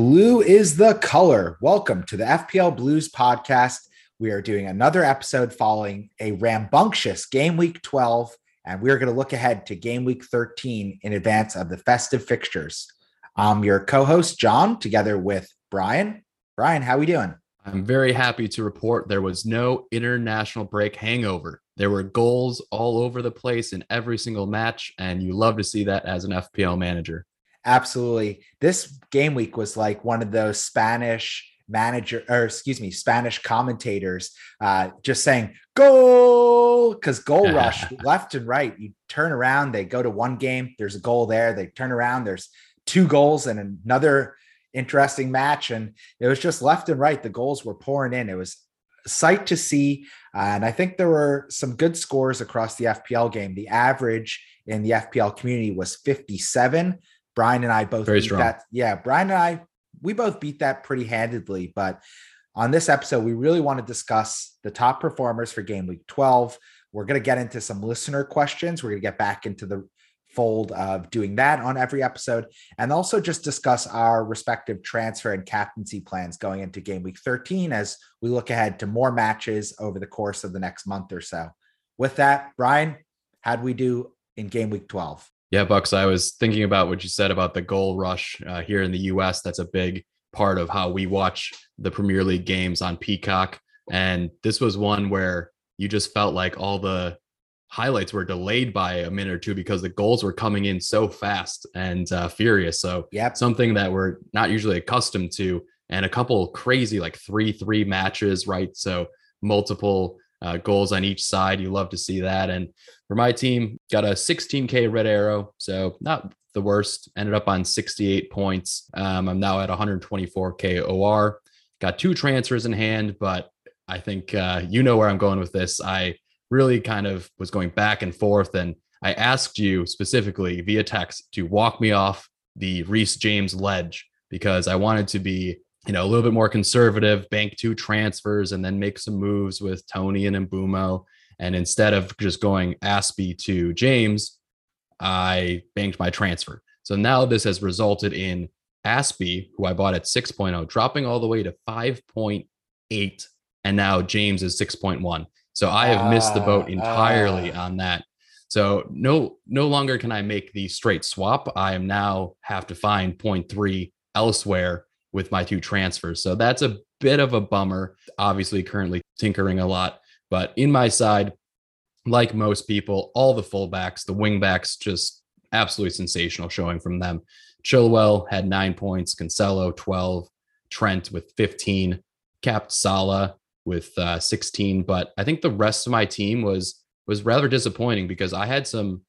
Blue is the color. Welcome to the FPL Blues podcast. We are doing another episode following a rambunctious game week 12, and we're going to look ahead to game week 13 in advance of the festive fixtures. I'm your co-host John, together with Brian. Brian, how are we doing? I'm very happy to report there was no international break hangover. There were goals all over the place in every single match, and you love to see that as an FPL manager. Absolutely. This game week was like one of those Spanish manager or excuse me, Spanish commentators uh, just saying goal because goal rush left and right. You turn around, they go to one game, there's a goal there. They turn around, there's two goals and another interesting match. And it was just left and right. The goals were pouring in. It was sight to see. Uh, and I think there were some good scores across the FPL game. The average in the FPL community was 57. Brian and I both Very beat strong. that. Yeah, Brian and I, we both beat that pretty handedly. But on this episode, we really want to discuss the top performers for game week 12. We're going to get into some listener questions. We're going to get back into the fold of doing that on every episode and also just discuss our respective transfer and captaincy plans going into game week 13 as we look ahead to more matches over the course of the next month or so. With that, Brian, how'd we do in game week 12? Yeah, Bucks, I was thinking about what you said about the goal rush uh, here in the US. That's a big part of how we watch the Premier League games on Peacock. And this was one where you just felt like all the highlights were delayed by a minute or two because the goals were coming in so fast and uh, furious. So, Yep. something that we're not usually accustomed to. And a couple crazy, like 3 3 matches, right? So, multiple uh, goals on each side. You love to see that. And for my team, got a 16K red arrow. So not the worst. Ended up on 68 points. Um, I'm now at 124K OR. Got two transfers in hand, but I think uh, you know where I'm going with this. I really kind of was going back and forth. And I asked you specifically via text to walk me off the Reece James ledge because I wanted to be you know, a little bit more conservative, bank two transfers, and then make some moves with Toney and Mbeumo. And instead of just going Azpi to James, I banked my transfer. So now this has resulted in Azpi, who I bought at 6.0, dropping all the way to 5.8. And now James is 6.1. So I have missed the boat Ah, entirely ah. on that. So no, no longer can I make the straight swap. I am now have to find 0.3 elsewhere with my two transfers. So that's a bit of a bummer. Obviously, currently tinkering a lot, but in my side, like most people, all the fullbacks, the wingbacks, just absolutely sensational showing from them. Chilwell had nine points, Cancelo 12, Trent with 15, capped Salah with uh, 16. But I think the rest of my team was was rather disappointing because I had some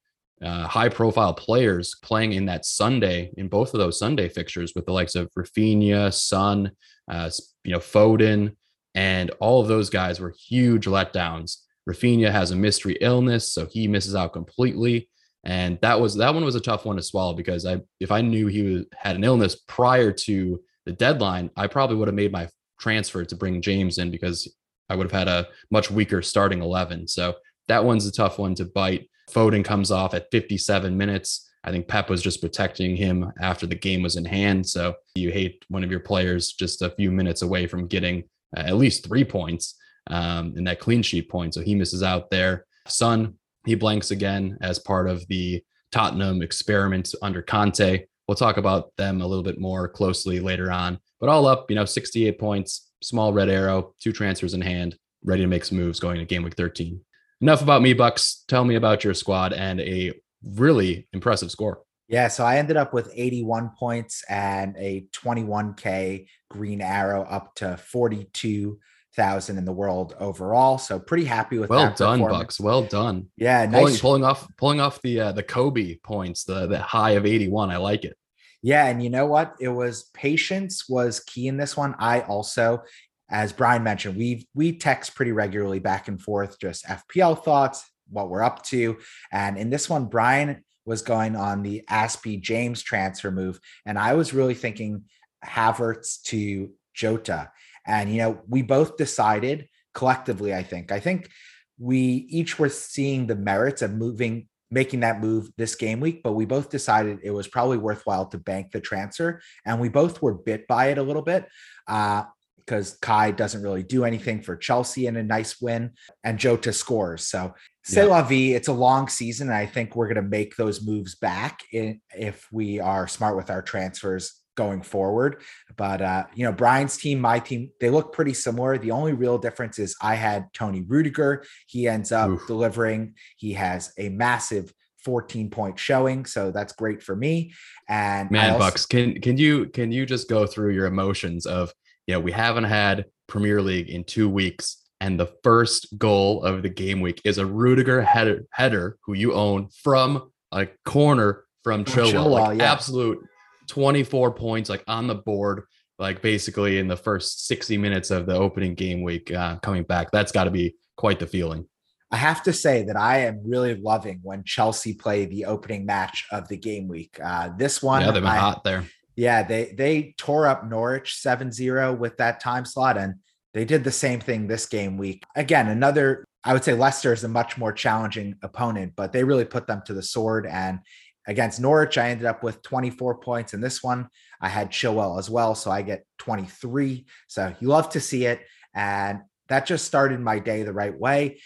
uh, high profile players playing in that Sunday in both of those Sunday fixtures with the likes of Raphinha, Son, uh, you know, Foden, and all of those guys were huge letdowns. Raphinha has a mystery illness, so he misses out completely. And that was that one was a tough one to swallow because I if I knew he was, had an illness prior to the deadline, I probably would have made my transfer to bring James in because I would have had a much weaker starting 11. So that one's a tough one to bite. Foden comes off at 57 minutes. I think Pep was just protecting him after the game was in hand. So you hate one of your players just a few minutes away from getting uh, at least three points um, in that clean sheet point. So he misses out there. Son, he blanks again as part of the Tottenham experiment under Conte. We'll talk about them a little bit more closely later on. But all up, you know, 68 points, small red arrow, two transfers in hand, ready to make some moves going to game week 13 enough about me, Bucks. Tell me about your squad and a really impressive score. Yeah, so I ended up with 81 points and a 21k green arrow up to 42,000 in the world overall. So pretty happy with that. Well done. Bucks. Well done. Yeah, Pulling, nice. pulling off pulling off the uh, the Kobe points, the the high of 81. I like it. Yeah, and you know what? It was patience was key in this one. I also, as Brian mentioned, we we text pretty regularly back and forth, just FPL thoughts, what we're up to, and in this one, Brian was going on the Azpi James transfer move, and I was really thinking Havertz to Jota, and you know we both decided collectively. I think I think we each were seeing the merits of moving making that move this game week, but we both decided it was probably worthwhile to bank the transfer. And we both were bit by it a little bit. Uh, because Kai doesn't really do anything for Chelsea in a nice win, and Jota scores. So, say yeah. la vie. It's a long season, and I think we're going to make those moves back in, if we are smart with our transfers going forward. But uh, you know, Brian's team, my team, they look pretty similar. The only real difference is I had Tony Rudiger. He ends up Oof. delivering. He has a massive 14 point showing so that's great for me and man also- bucks can can you can you just go through your emotions of you know, we haven't had Premier League in two weeks. And the first goal of the game week is a Rudiger header, header who you own from a corner from Chilwell. Chilwell like yeah. absolute 24 points, like on the board, like basically in the first 60 minutes of the opening game week uh, coming back. That's got to be quite the feeling. I have to say that I am really loving when Chelsea play the opening match of the game week. Uh, this one, yeah, they've been I, hot there. Yeah, they they tore up Norwich 7-0 with that time slot and they did the same thing this game week. Again, another I would say Leicester is a much more challenging opponent, but they really put them to the sword and against Norwich I ended up with 24 points in this one. I had Chilwell as well, so I get 23. So you love to see it and that just started my day the right way.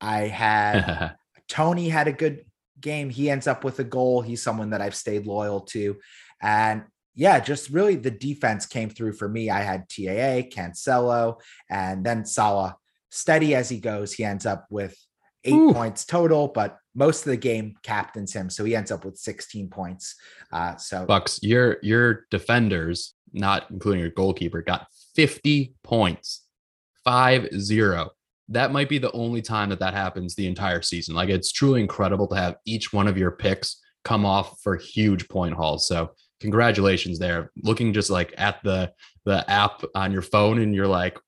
I had Tony had a good game. He ends up with a goal. He's someone that I've stayed loyal to. And yeah, just really the defense came through for me. I had TAA, Cancelo, and then Salah. Steady as he goes, he ends up with eight Ooh. points total, but most of the game captains him, so he ends up with 16 points. Uh, so Bucks, your your defenders, not including your goalkeeper, got 50 points, five zero. That might be the only time that that happens the entire season. Like it's truly incredible to have each one of your picks come off for huge point hauls. So congratulations there. Looking just like at the the app on your phone and you're like,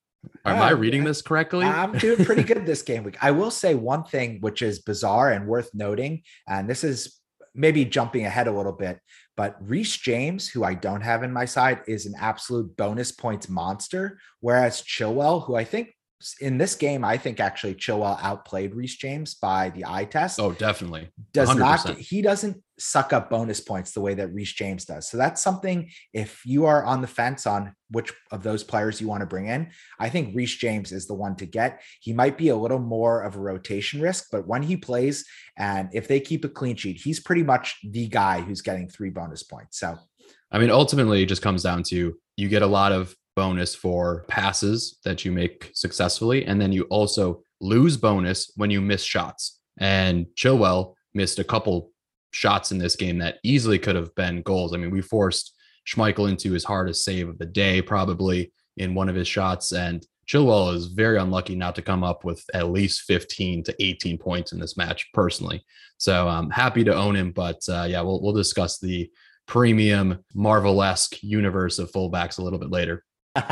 Am uh, I reading this correctly? I'm doing pretty good this game week. I will say one thing which is bizarre and worth noting, and this is maybe jumping ahead a little bit, but Reece James, who I don't have in my side, is an absolute bonus points monster. Whereas Chilwell, who I think in this game, I think actually Chilwell outplayed Reece James by the eye test. Oh, definitely. 100%. Does not he doesn't suck up bonus points the way that Reece James does. So that's something if you are on the fence on which of those players you want to bring in, I think Reece James is the one to get. He might be a little more of a rotation risk, but when he plays and if they keep a clean sheet, he's pretty much the guy who's getting three bonus points. So I mean, ultimately, it just comes down to you get a lot of bonus for passes that you make successfully. And then you also lose bonus when you miss shots. And Chilwell missed a couple shots in this game that easily could have been goals. I mean, we forced Schmeichel into his hardest save of the day, probably in one of his shots. And Chilwell is very unlucky not to come up with at least 15 to 18 points in this match personally. So I'm happy to own him. But uh, yeah, we'll, we'll discuss the premium Marvel esque universe of fullbacks a little bit later.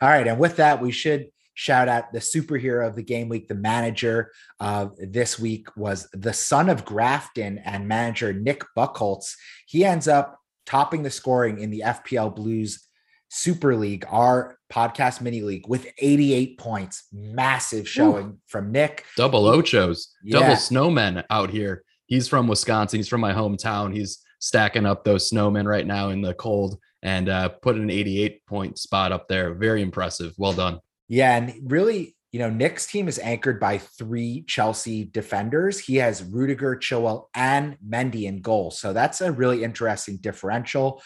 All right. And with that, we should shout out the superhero of the game week. The manager of this week was the son of Grafton and manager Nick Buckholtz. He ends up topping the scoring in the FPL Blues Super League, our podcast mini league, with 88 points. Massive showing Ooh. from Nick. Double Ochos, yeah. double snowmen out here. He's from Wisconsin. He's from my hometown. He's stacking up those snowmen right now in the cold and uh, put an 88 point spot up there. Very impressive. Well done. Yeah. And really, you know, Nick's team is anchored by three Chelsea defenders. He has Rudiger, Chilwell, and Mendy in goal. So that's a really interesting differential.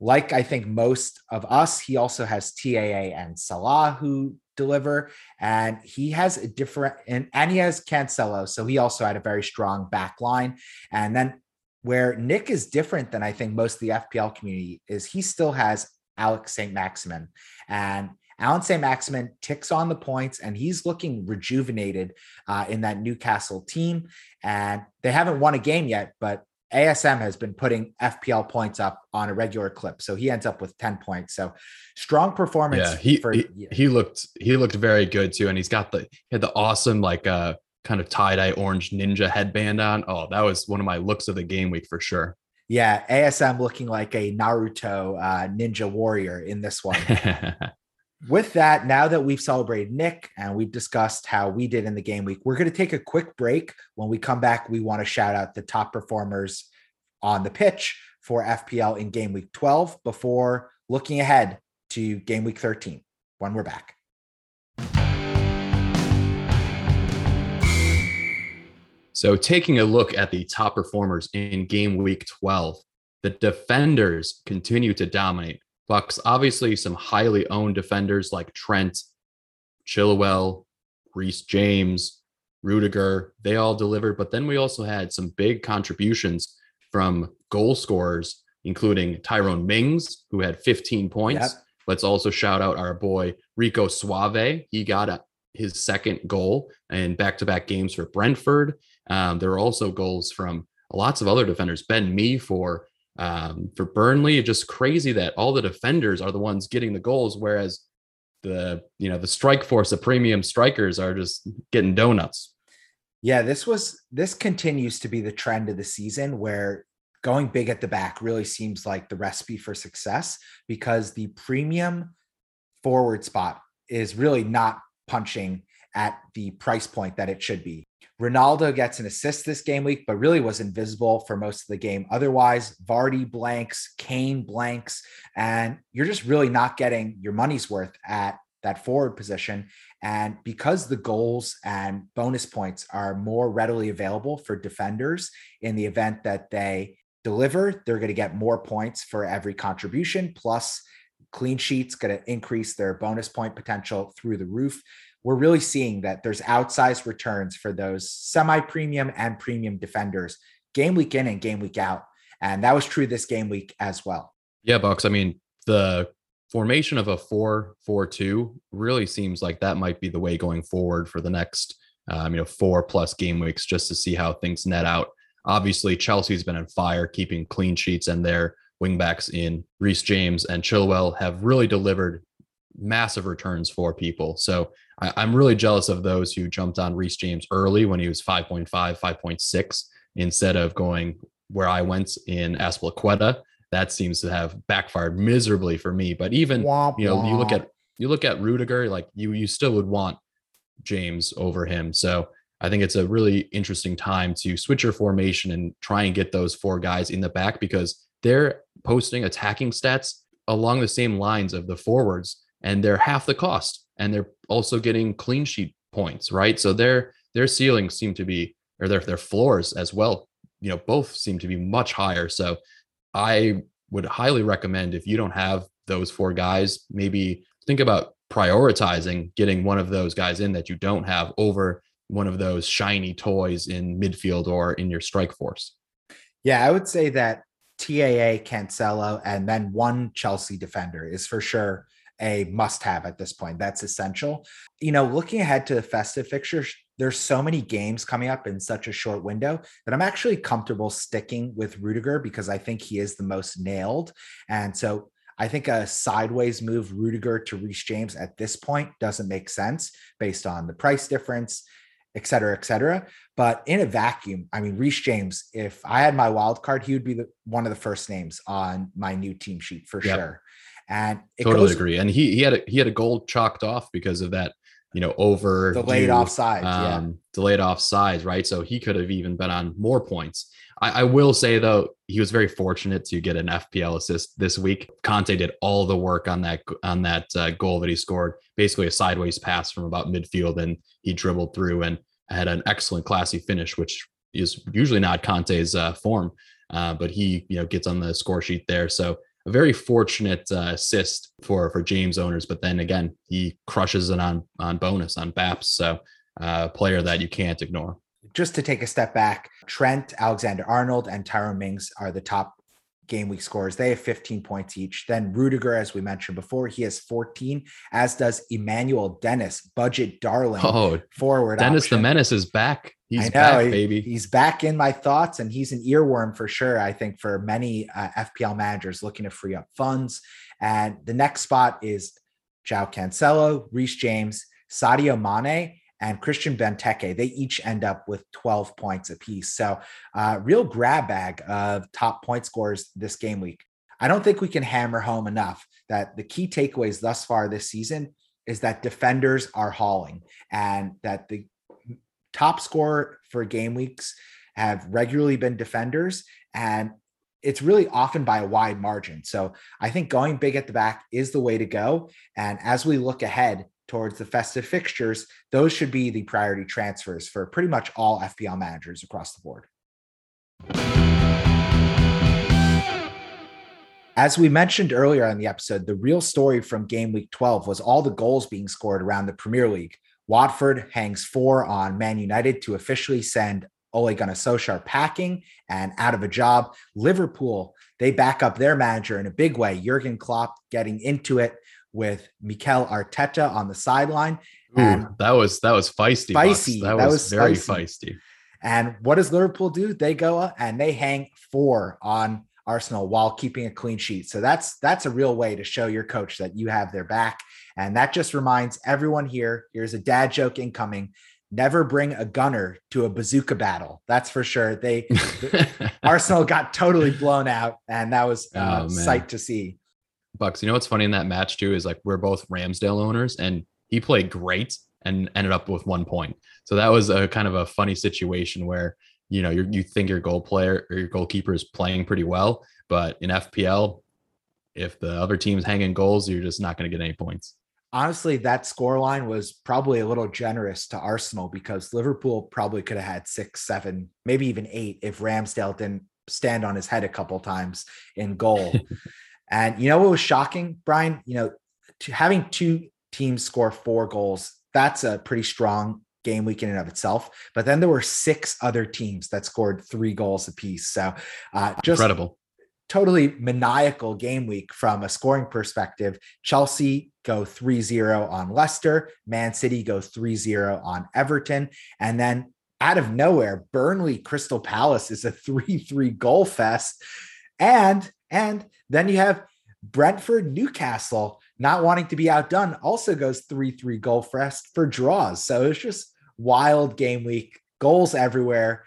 Like I think most of us, he also has TAA and Salah who deliver, and he has a different and, and he has Cancelo. So he also had a very strong back line. And then where Nick is different than I think most of the FPL community is he still has Alex St. Maximin. And Alan St. Maximin ticks on the points and he's looking rejuvenated uh, in that Newcastle team. And they haven't won a game yet, but ASM has been putting FPL points up on a regular clip. So he ends up with 10 points. So strong performance. Yeah, he, for, he, yeah. he looked, he looked very good too. And he's got the, he had the awesome, like, uh, kind of tie-dye orange ninja headband on. Oh, that was one of my looks of the game week for sure. Yeah, ASM looking like a Naruto uh, ninja warrior in this one. with that, now that we've celebrated Nick and we've discussed how we did in the game week, we're going to take a quick break. When we come back, we want to shout out the top performers on the pitch for FPL in game week 12 before looking ahead to game week 13 when we're back. So, taking a look at the top performers in game week 12, the defenders continue to dominate. Bucks, obviously, some highly owned defenders like Trent, Chilwell, Reece James, Rudiger, they all delivered. But then we also had some big contributions from goal scorers, including Tyrone Mings, who had 15 points. Yep. Let's also shout out our boy Rico Suave. He got a, his second goal in back to back games for Brentford. Um, there are also goals from lots of other defenders. Ben Mee for um, for Burnley. Just crazy that all the defenders are the ones getting the goals, whereas the you know the strike force, the premium strikers are just getting donuts. Yeah, this was this continues to be the trend of the season where going big at the back really seems like the recipe for success because the premium forward spot is really not punching at the price point that it should be. Ronaldo gets an assist this game week, but really was invisible for most of the game. Otherwise, Vardy blanks, Kane blanks, and you're just really not getting your money's worth at that forward position. And because the goals and bonus points are more readily available for defenders in the event that they deliver, they're going to get more points for every contribution. Plus, clean sheets going to increase their bonus point potential through the roof we're really seeing that there's outsized returns for those semi premium and premium defenders game week in and game week out. And that was true this game week as well. Yeah, Bucks. I mean, the formation of a 4 4 2 really seems like that might be the way going forward for the next, um, you know, four plus game weeks just to see how things net out. Obviously, Chelsea's been on fire, keeping clean sheets, and their wingbacks in Reece James and Chilwell have really delivered massive returns for people. So I, am really jealous of those who jumped on Reece James early when he was 5.5, 5.6, instead of going where I went in Azpilicueta. That seems to have backfired miserably for me. But even womp, you know, womp. you look at you look at Rudiger, like you you still would want James over him. So I think it's a really interesting time to switch your formation and try and get those four guys in the back because they're posting attacking stats along the same lines of the forwards and they're half the cost and they're also getting clean sheet points right? So their their ceilings seem to be or their their floors as well you know both seem to be much higher. So i would highly recommend if you don't have those four guys maybe think about prioritizing getting one of those guys in that you don't have over one of those shiny toys in midfield or in your strike force. Yeah i would say that TAA, Cancelo, and then one Chelsea defender is for sure a must have at this point. That's essential. You know, looking ahead to the festive fixtures, there's so many games coming up in such a short window that I'm actually comfortable sticking with Rudiger because I think he is the most nailed. And so I think a sideways move Rudiger to Reece James at this point doesn't make sense based on the price difference, et cetera, et cetera. But in a vacuum, I mean, Reece James, if I had my wild card, he would be the, one of the first names on my new team sheet for yep. sure. And totally goes, agree. And he he had a, he had a goal chalked off because of that, you know, over delayed offside, um, yeah. delayed offside, right? So he could have even been on more points. I, I, will say though, he was very fortunate to get an FPL assist this week. Kanté did all the work on that on that uh, goal that he scored, basically a sideways pass from about midfield, and he dribbled through and had an excellent, classy finish, which is usually not Kanté's uh, form. Uh, but he, you know, gets on the score sheet there. So a very fortunate uh, assist for for James owners. But then again, he crushes it on on bonus on BAPS. So uh, player that you can't ignore. Just to take a step back, Trent Alexander Arnold and Tyrone Mings are the top game week scores. They have 15 points each. Then Rudiger, as we mentioned before, he has 14, as does Emmanuel Dennis, budget darling. Oh, forward. Dennis option. the Menace is back. He's back, baby. He's back in my thoughts, and he's an earworm for sure. I think for many uh, FPL managers looking to free up funds. And the next spot is João Cancelo, Reece James, Sadio Mane, and Christian Benteke. They each end up with 12 points apiece. So, uh, real grab bag of top point scores this game week. I don't think we can hammer home enough that the key takeaways thus far this season is that defenders are hauling and that the top scorer for game weeks have regularly been defenders and it's really often by a wide margin. So I think going big at the back is the way to go. And as we look ahead towards the festive fixtures, those should be the priority transfers for pretty much all FPL managers across the board. As we mentioned earlier on the episode, the real story from game week 12 was all the goals being scored around the Premier League. Watford hangs four on Man United to officially send Ole Gunnar Solskjaer packing and out of a job. Liverpool, they back up their manager in a big way. Jurgen Klopp getting into it with Mikel Arteta on the sideline. Ooh, and that was that was feisty. Spicy. That, that was, was, very spicy. feisty. And what does Liverpool do? They go uh, and they hang four on Arsenal while keeping a clean sheet. So that's that's a real way to show your coach that you have their back. And that just reminds everyone here, here's a dad joke incoming. Never bring a gunner to a bazooka battle. That's for sure. They Arsenal got totally blown out, and that was uh, oh, sight to see. Bucks, you know what's funny in that match too is like we're both Ramsdale owners, and he played great and ended up with one point. So that was a kind of a funny situation where you know you think your goal player or your goalkeeper is playing pretty well, but in FPL, if the other team's hanging goals, you're just not going to get any points. Honestly, that score line was probably a little generous to Arsenal because Liverpool probably could have had six, seven, maybe even eight if Ramsdale didn't stand on his head a couple times in goal. and you know what was shocking, Brian? You know, having two teams score four goals, that's a pretty strong game week in and of itself. But then there were six other teams that scored three goals apiece. So uh, just incredible. Totally maniacal game week from a scoring perspective. Chelsea go 3 0 on Leicester. Man City go 3 0 on Everton. And then out of nowhere, Burnley Crystal Palace is a 3 3 goal fest. And and then you have Brentford Newcastle not wanting to be outdone also goes 3 3 goal fest for draws. So it's just wild game week, goals everywhere.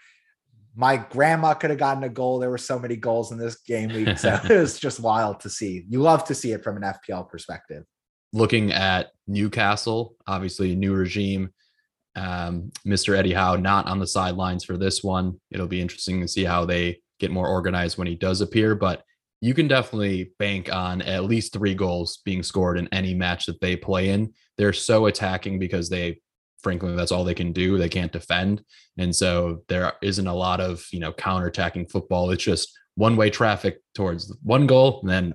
My grandma could have gotten a goal. There were so many goals in this game week. So it was just wild to see. You love to see it from an FPL perspective. Looking at Newcastle, obviously, new regime. Um, Mr. Eddie Howe not on the sidelines for this one. It'll be interesting to see how they get more organized when he does appear, but you can definitely bank on at least three goals being scored in any match that they play in. They're so attacking because they frankly that's all they can do they can't defend and so there isn't a lot of you know counter-attacking football it's just one way traffic towards one goal and then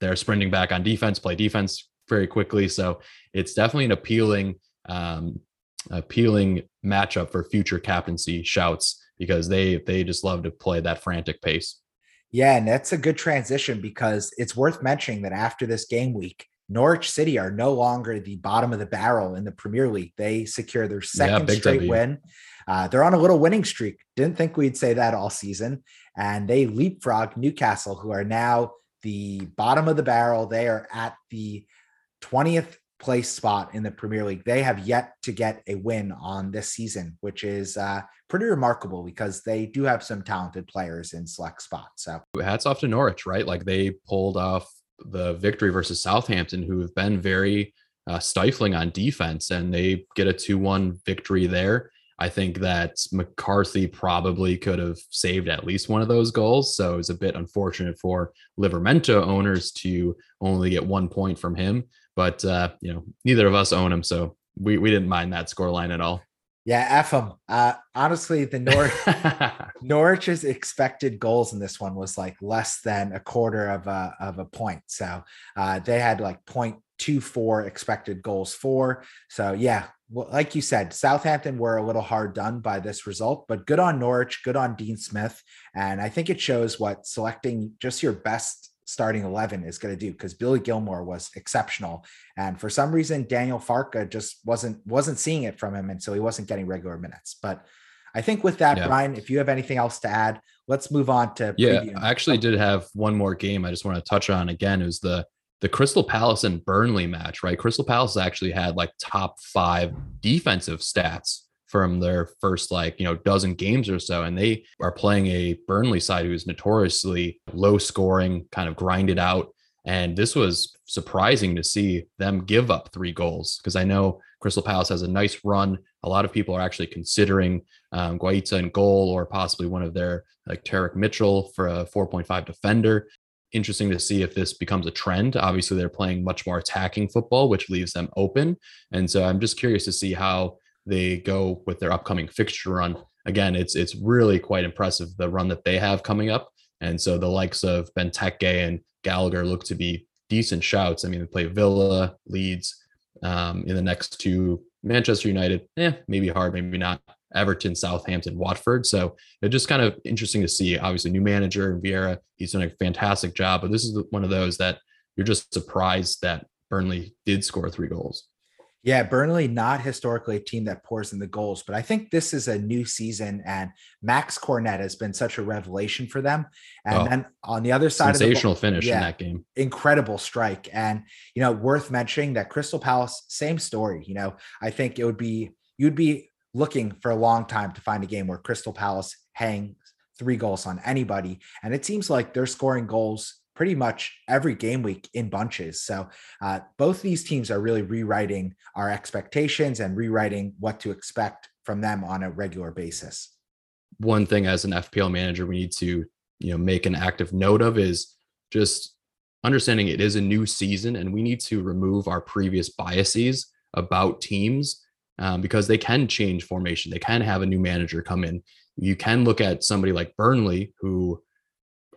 they're sprinting back on defense play defense very quickly so it's definitely an appealing um, appealing matchup for future captaincy shouts because they they just love to play that frantic pace yeah and that's a good transition because it's worth mentioning that after this game week Norwich City are no longer the bottom of the barrel in the Premier League. They secure their second yeah, straight w. win. Uh, they're on a little winning streak. Didn't think we'd say that all season. And they leapfrog Newcastle, who are now the bottom of the barrel. They are at the 20th place spot in the Premier League. They have yet to get a win on this season, which is uh, pretty remarkable because they do have some talented players in select spots. So hats off to Norwich, right? Like they pulled off the victory versus Southampton, who have been very uh, stifling on defense, and they get a 2 1 victory there. I think that McCarthy probably could have saved at least one of those goals. So it's a bit unfortunate for Livramento owners to only get one point from him. But, uh, you know, neither of us own him. So we, we didn't mind that scoreline at all. Yeah, F them. Uh, honestly, the Norwich Norwich's expected goals in this one was like less than a quarter of a of a point. So uh, they had like 0.24 expected goals for. So yeah, well, like you said, Southampton were a little hard done by this result, but good on Norwich, good on Dean Smith, and I think it shows what selecting just your best starting 11 is going to do because Billy Gilmour was exceptional. And for some reason Daniel Farke just wasn't wasn't seeing it from him and so he wasn't getting regular minutes. But I think with that yeah. Brian if you have anything else to add let's move on to Yeah I actually did have one more game I just want to touch on again it was the the Crystal Palace and Burnley match right? Crystal Palace actually had like top 5 defensive stats from their first like you know dozen games or so and they are playing a burnley side who's notoriously low scoring kind of grinded out and this was surprising to see them give up three goals because i know crystal palace has a nice run a lot of people are actually considering um, Guaita in goal or possibly one of their like Tyrick Mitchell for a 4.5 defender interesting to see if this becomes a trend. Obviously, they're playing much more attacking football, which leaves them open. And so I'm just curious to see how they go with their upcoming fixture run. Again, it's it's really quite impressive the run that they have coming up. And so the likes of Benteke and Gallagher look to be decent shouts. I mean, they play Villa, Leeds um, in the next two. Manchester United, eh, maybe hard, maybe not. Everton, Southampton, Watford. So it's just kind of interesting to see. Obviously, new manager Vieira, he's done a fantastic job. But this is one of those that you're just surprised that Burnley did score three goals. Yeah, Burnley not historically a team that pours in the goals, but I think this is a new season, and Max Cornet has been such a revelation for them. And oh, then on the other side, sensational of the, finish yeah, in that game, incredible strike, and you know, worth mentioning that Crystal Palace, same story. You know, I think it would be you'd be looking for a long time to find a game where Crystal Palace hangs three goals on anybody. And it seems like they're scoring goals pretty much every game week in bunches. So uh, both these teams are really rewriting our expectations and rewriting what to expect from them on a regular basis. One thing as an FPL manager, we need to you know make an active note of is just understanding it is a new season and we need to remove our previous biases about teams um, because they can change formation. They can have a new manager come in. You can look at somebody like Burnley, who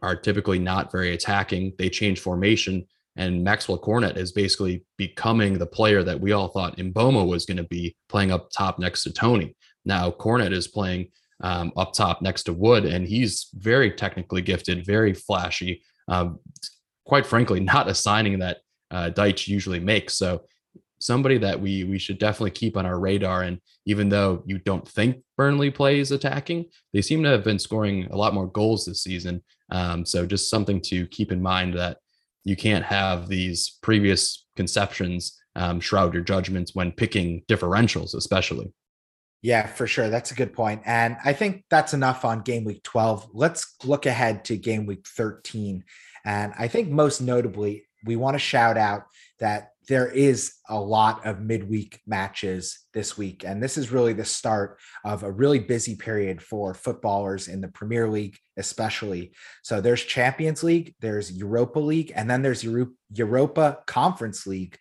are typically not very attacking. They change formation, and Maxwel Cornet is basically becoming the player that we all thought Mbeumo was going to be playing up top next to Toney. Now Cornet is playing um, up top next to Wood, and he's very technically gifted, very flashy. Um, quite frankly, not a signing that uh, Dyche usually makes. So somebody that we we should definitely keep on our radar. And even though you don't think Burnley plays attacking, they seem to have been scoring a lot more goals this season. Um, so just something to keep in mind that you can't have these previous conceptions um, shroud your judgments when picking differentials, especially. Yeah, for sure. That's a good point. And I think that's enough on game week 12. Let's look ahead to game week 13. And I think most notably, we want to shout out that there is a lot of midweek matches this week. And this is really the start of a really busy period for footballers in the Premier League, especially. So there's Champions League, there's Europa League, and then there's Euro- Europa Conference League.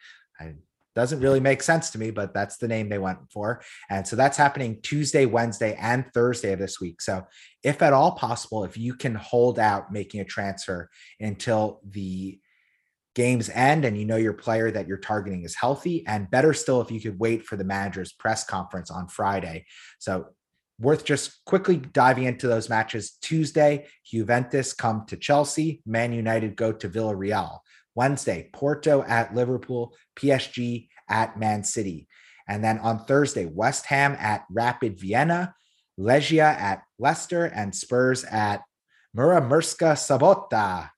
Doesn't really make sense to me, but that's the name they went for. And so that's happening Tuesday, Wednesday, and Thursday of this week. So, if at all possible, if you can hold out making a transfer until the games end and you know your player that you're targeting is healthy. And better still, if you could wait for the manager's press conference on Friday. So, worth just quickly diving into those matches. Tuesday, Juventus come to Chelsea, Man United go to Villarreal. Wednesday, Porto at Liverpool, PSG at Man City. And then on Thursday, West Ham at Rapid Vienna, Legia at Leicester, and Spurs at Mura Murska Sobota.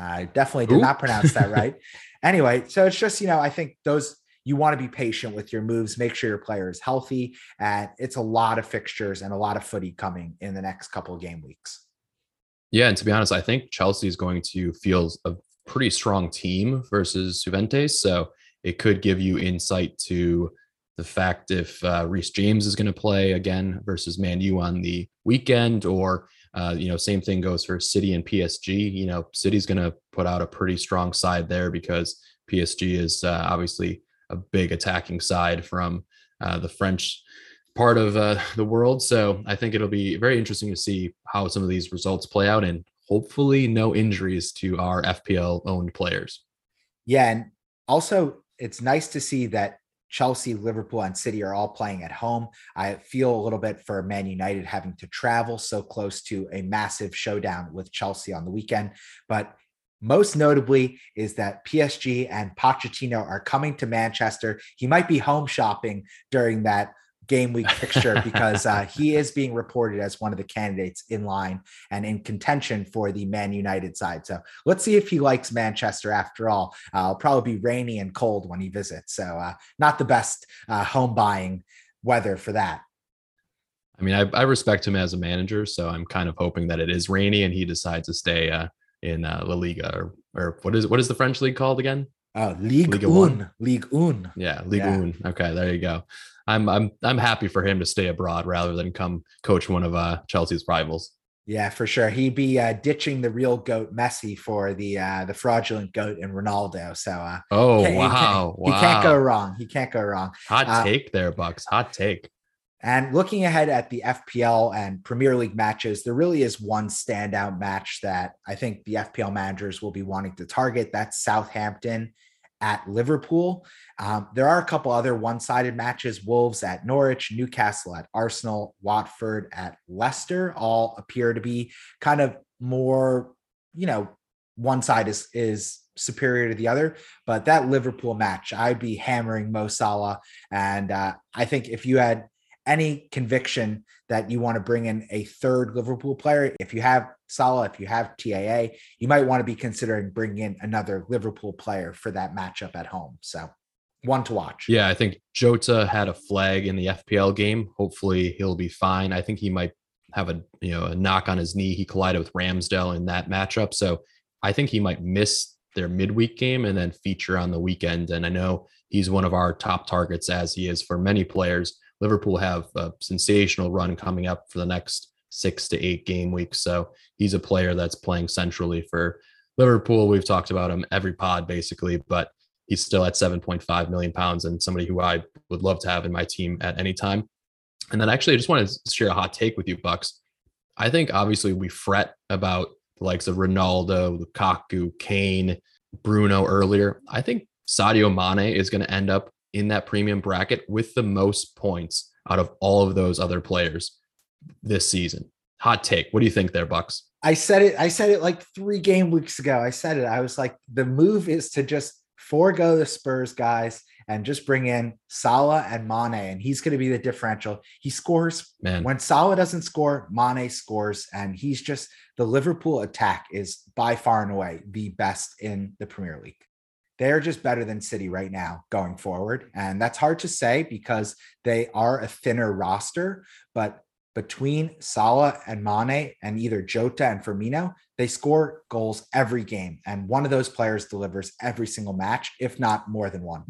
I definitely did Ooh. not pronounce that right. anyway, so it's just, you know, I think those you want to be patient with your moves, make sure your player is healthy. And it's a lot of fixtures and a lot of footy coming in the next couple of game weeks. Yeah. And to be honest, I think Chelsea is going to feel a pretty strong team versus Juventus. So it could give you insight to the fact if uh, Reece James is going to play again versus Man U on the weekend, or uh, you know, same thing goes for City and PSG. You know, City's going to put out a pretty strong side there because PSG is uh, obviously a big attacking side from uh, the French part of uh, the world. So I think it'll be very interesting to see how some of these results play out and hopefully no injuries to our FPL owned players. Yeah. And also, it's nice to see that Chelsea, Liverpool, and City are all playing at home. I feel a little bit for Man United having to travel so close to a massive showdown with Chelsea on the weekend. But most notably is that PSG and Pochettino are coming to Manchester. He might be home shopping during that game week fixture because uh, he is being reported as one of the candidates in line and in contention for the Man United side. So let's see if he likes Manchester after all. Uh, it'll probably be rainy and cold when he visits. So uh, not the best uh, home buying weather for that. I mean, I, I respect him as a manager, so I'm kind of hoping that it is rainy and he decides to stay uh, in uh, La Liga or or what is what is the French league called again? Oh, Ligue Ligue 1. one. Ligue 1. Yeah, Ligue Yeah. 1. Okay, there you go. I'm I'm I'm happy for him to stay abroad rather than come coach one of uh, Chelsea's rivals. Yeah, for sure. He'd be uh, ditching the real goat Messi for the uh, the fraudulent goat and Ronaldo. So uh, Oh he can't- wow, he can't go wrong. He can't go wrong. Hot uh, take there, Bucks. Hot take. And looking ahead at the FPL and Premier League matches, there really is one standout match that I think the FPL managers will be wanting to target. That's Southampton at Liverpool. Um, there are a couple other one sided matches Wolves at Norwich, Newcastle at Arsenal, Watford at Leicester, all appear to be kind of more, you know, one side is, is superior to the other. But that Liverpool match, I'd be hammering Mo Salah. And uh, I think if you had any conviction that you want to bring in a third Liverpool player, if you have Salah, if you have TAA, you might want to be considering bringing in another Liverpool player for that matchup at home. So one to watch. Yeah, I think Jota had a flag in the FPL game. Hopefully, he'll be fine. I think he might have a you know a knock on his knee. He collided with Ramsdale in that matchup, so I think he might miss their midweek game and then feature on the weekend. And I know he's one of our top targets, as he is for many players. Liverpool have a sensational run coming up for the next six to eight game weeks, so he's a player that's playing centrally for Liverpool. We've talked about him every pod basically, but he's still at 7.5 million pounds and somebody who I would love to have in my team at any time. And then actually, I just want to share a hot take with you, Bucks. I think obviously we fret about the likes of Ronaldo, Lukaku, Kane, Bruno earlier. I think Sadio Mane is going to end up in that premium bracket with the most points out of all of those other players this season. Hot take. What do you think there, Bucks? I said it, I said it like three game weeks ago. I said it. I was like, the move is to just forego the Spurs guys and just bring in Salah and Mane, and he's going to be the differential. He scores Man, when Salah doesn't score, Mane scores, and he's just the Liverpool attack is by far and away the best in the Premier League. They're just better than City right now going forward. And that's hard to say because they are a thinner roster, but between Salah and Mane and either Jota and Firmino, they score goals every game. And one of those players delivers every single match, if not more than one.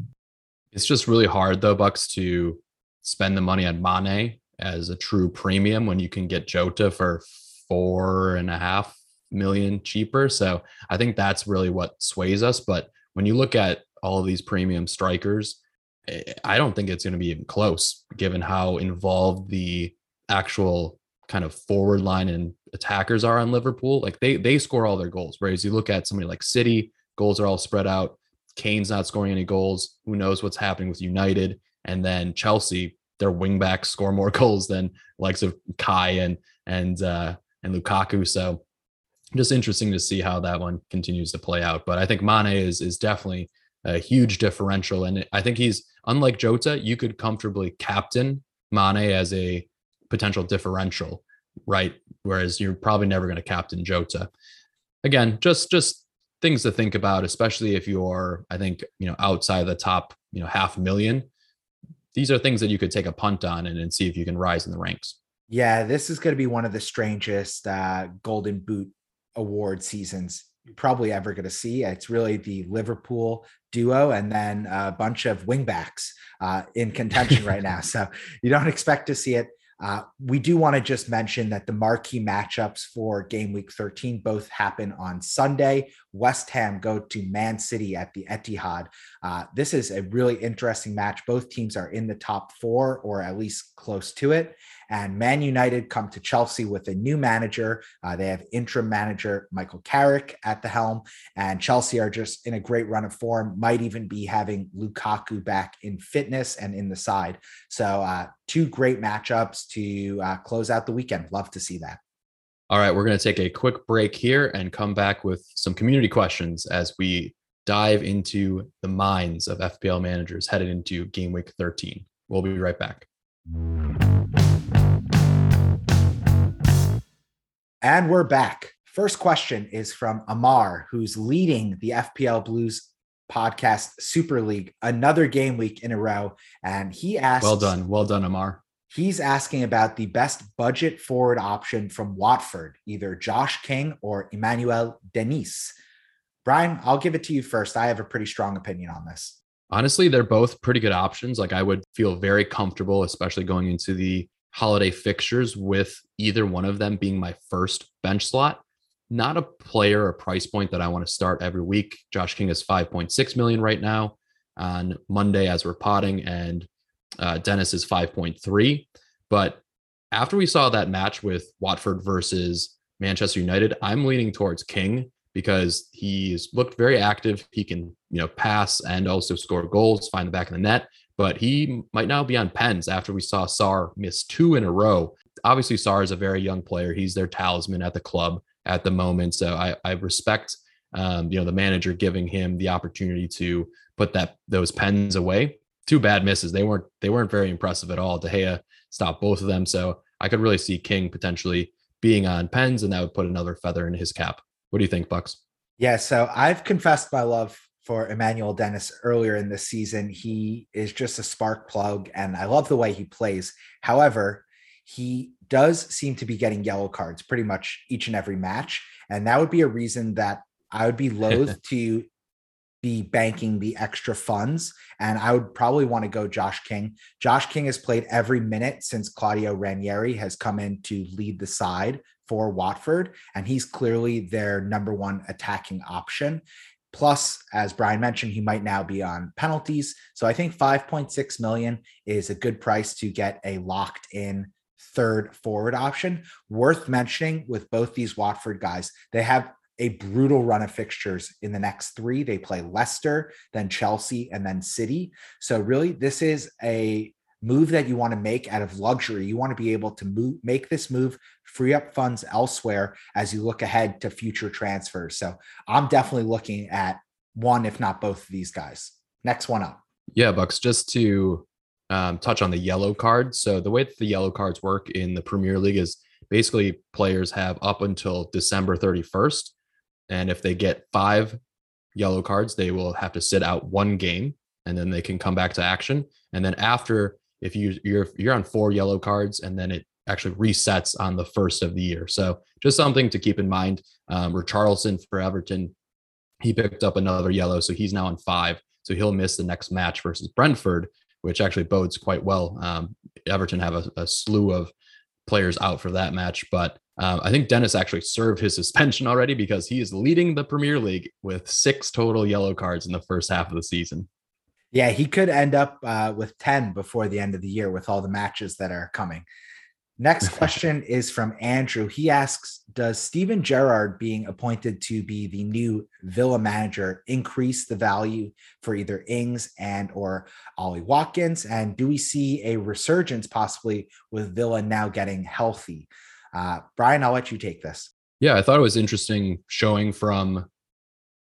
It's just really hard though, Bucks, to spend the money on Mane as a true premium when you can get Jota for four and a half million cheaper. So I think that's really what sways us. But when you look at all of these premium strikers, eh, I don't think it's going to be even close, given how involved the actual kind of forward line and attackers are on Liverpool. Like they they score all their goals. Whereas you look at somebody like City, goals are all spread out. Kane's not scoring any goals. Who knows what's happening with United? And then Chelsea, their wingbacks score more goals than likes of Kai and and uh, and Lukaku. So just interesting to see how that one continues to play out. But I think Mane is is definitely a huge differential, and I think he's unlike Jota. You could comfortably captain Mane as a potential differential, right? Whereas you're probably never going to captain Jota. Again, just just things to think about, especially if you're, I think, you know, outside the top, you know, half million. These are things that you could take a punt on and, and see if you can rise in the ranks. Yeah, this is going to be one of the strangest uh, Golden Boot award seasons you're probably ever going to see. It's really the Liverpool duo and then a bunch of wingbacks uh, in contention right now. So you don't expect to see it. Uh, we do want to just mention that the marquee matchups for game week 13 both happen on Sunday. West Ham go to Man City at the Etihad. Uh, this is a really interesting match. Both teams are in the top four or at least close to it. And Man United come to Chelsea with a new manager. Uh, they have interim manager Michael Carrick at the helm, and Chelsea are just in a great run of form. Might even be having Lukaku back in fitness and in the side. So, uh, two great matchups to uh, close out the weekend. Love to see that. All right, we're going to take a quick break here and come back with some community questions as we dive into the minds of FPL managers headed into game week 13. We'll be right back. And we're back. First question is from Amar, who's leading the FPL Blues podcast Super League another game week in a row. And he asks Well done. Well done, Amar. He's asking about the best budget forward option from Watford, either Josh King or Emmanuel Dennis. Brian, I'll give it to you first. I have a pretty strong opinion on this. Honestly, they're both pretty good options. Like I would feel very comfortable, especially going into the holiday fixtures, with either one of them being my first bench slot. Not a player or price point that I want to start every week. Josh King is 5.6 million right now on Monday as we're potting, and uh, Dennis is 5.3. But after we saw that match with Watford versus Manchester United, I'm leaning towards King because he's looked very active. He can, you know, pass and also score goals, find the back of the net. But he might now be on pens after we saw Sarr miss two in a row. Obviously, Sarr is a very young player. He's their talisman at the club at the moment. So I, I respect, um, you know, the manager giving him the opportunity to put that those pens away. Two bad misses. They weren't they weren't very impressive at all. De Gea stopped both of them. So I could really see King potentially being on pens, and that would put another feather in his cap. What do you think, Bucks? Yeah, so I've confessed my love for Emmanuel Dennis earlier in the season. He is just a spark plug, and I love the way he plays. However, he does seem to be getting yellow cards pretty much each and every match. And that would be a reason that I would be loath to be banking the extra funds. And I would probably want to go Josh King. Josh King has played every minute since Claudio Ranieri has come in to lead the side for Watford. And he's clearly their number one attacking option. Plus, as Brian mentioned, he might now be on penalties. So I think 5.6 million is a good price to get a locked in third forward option. Worth mentioning with both these Watford guys, they have a brutal run of fixtures in the next three. They play Leicester, then Chelsea, and then City. So, really, this is a move that you want to make out of luxury. You want to be able to move, make this move, free up funds elsewhere as you look ahead to future transfers. So, I'm definitely looking at one, if not both of these guys. Next one up. Yeah, Bucks, just to um, touch on the yellow cards. So, the way that the yellow cards work in the Premier League is basically players have up until December 31st and if they get five yellow cards, they will have to sit out one game and then they can come back to action. And then after, if you you're you're on four yellow cards, and then it actually resets on the first of the year. So just something to keep in mind. Um, Richarlison for Everton, he picked up another yellow, so he's now on five. So he'll miss the next match versus Brentford, which actually bodes quite well. Um, Everton have a, a slew of players out for that match, but um, I think Dennis actually served his suspension already because he is leading the Premier League with six total yellow cards in the first half of the season. Yeah, he could end up uh, with 10 before the end of the year with all the matches that are coming. Next question is from Andrew. He asks Does Steven Gerrard being appointed to be the new Villa manager increase the value for either Ings and or Ollie Watkins? And do we see a resurgence possibly with Villa now getting healthy? Uh, Brian, I'll let you take this. Yeah, I thought it was interesting showing from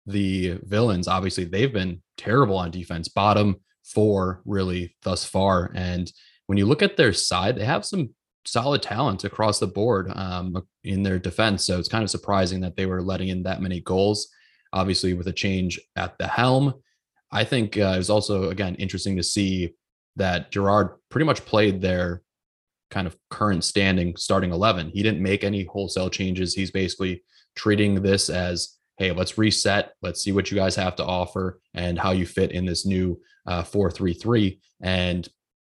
the villains. Obviously, they've been terrible on defense, bottom four really thus far. And when you look at their side, they have some solid talent across the board um, in their defense. So it's kind of surprising that they were letting in that many goals. Obviously, with a change at the helm, I think uh, it was also again interesting to see that Gerrard pretty much played their kind of current standing starting 11. He didn't make any wholesale changes. He's basically treating this as, hey, let's reset. Let's see what you guys have to offer and how you fit in this new uh, 4-3-3. And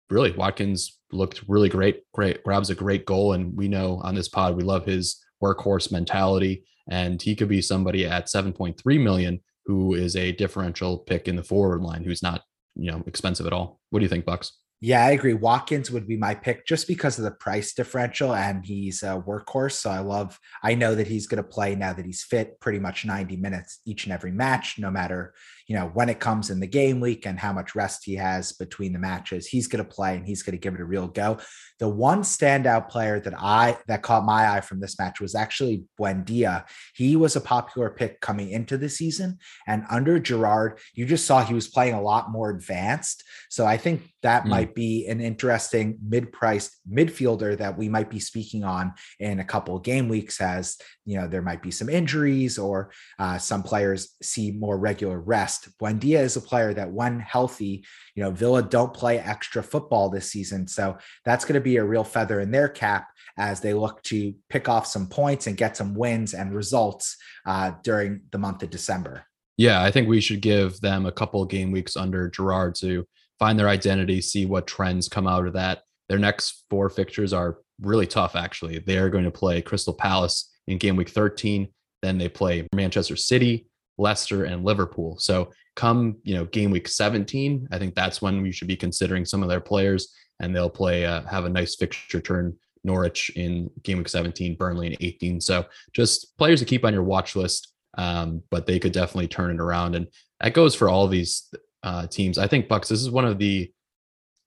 really, Watkins looked really great. Great grabs a great goal, and we know on this pod we love his workhorse mentality. And he could be somebody at 7.3 million who is a differential pick in the forward line who's not you know expensive at all. What do you think, Bucks? Yeah, I agree. Watkins would be my pick just because of the price differential and he's a workhorse. So I love, I know that he's going to play now that he's fit pretty much 90 minutes each and every match, no matter, you know, when it comes in the game week and how much rest he has between the matches. He's going to play and he's going to give it a real go. The one standout player that I, that caught my eye from this match was actually Buendia. He was a popular pick coming into the season. And under Gerrard, you just saw he was playing a lot more advanced. So I think that mm. might be an interesting mid-priced midfielder that we might be speaking on in a couple of game weeks as you know there might be some injuries or uh, some players see more regular rest rest. Buendia is a player that, when healthy, you know, Villa don't play extra football this season. So that's going to be a real feather in their cap as they look to pick off some points and get some wins and results uh, during the month of December. Yeah, I think we should give them a couple game weeks under Gerrard to find their identity, see what trends come out of that. Their next four fixtures are really tough, actually. They are going to play Crystal Palace in game week 13. Then they play Manchester City, Leicester, and Liverpool. So come, you know, game week 17, I think that's when we should be considering some of their players, and they'll play uh, have a nice fixture turn. Norwich in game week 17, Burnley in 18. So just players to keep on your watch list, um, but they could definitely turn it around. And that goes for all these uh, teams. I think Bucks. This is one of the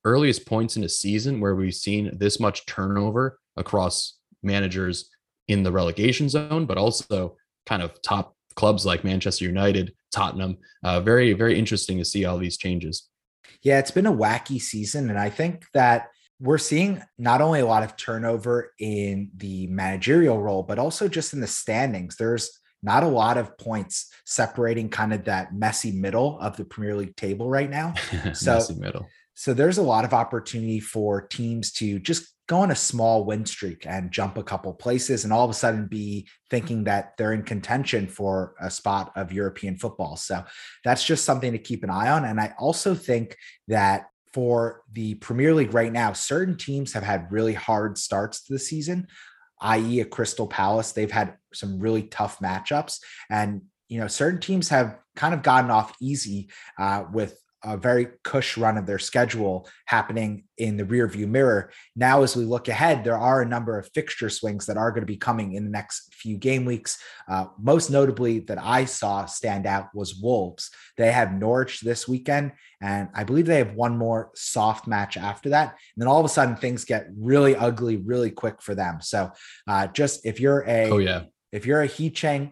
earliest points in a season where we've seen this much turnover across managers in the relegation zone, but also kind of top clubs like Manchester United, Tottenham. Uh, very, very interesting to see all these changes. Yeah, it's been a wacky season. And I think that we're seeing not only a lot of turnover in the managerial role, but also just in the standings. There's not a lot of points separating kind of that messy middle of the Premier League table right now. So. So there's a lot of opportunity for teams to just go on a small win streak and jump a couple places and all of a sudden be thinking that they're in contention for a spot of European football. So that's just something to keep an eye on. And I also think that for the Premier League right now, certain teams have had really hard starts to the season, i.e., a Crystal Palace. They've had some really tough matchups. And, you know, certain teams have kind of gotten off easy uh, with a very cush run of their schedule happening in the rearview mirror. Now, as we look ahead, there are a number of fixture swings that are going to be coming in the next few game weeks. Uh, most notably, that I saw stand out was Wolves. They have Norwich this weekend, and I believe they have one more soft match after that. And then all of a sudden, things get really ugly really quick for them. So, uh, just if you're a oh yeah if you're a He Chang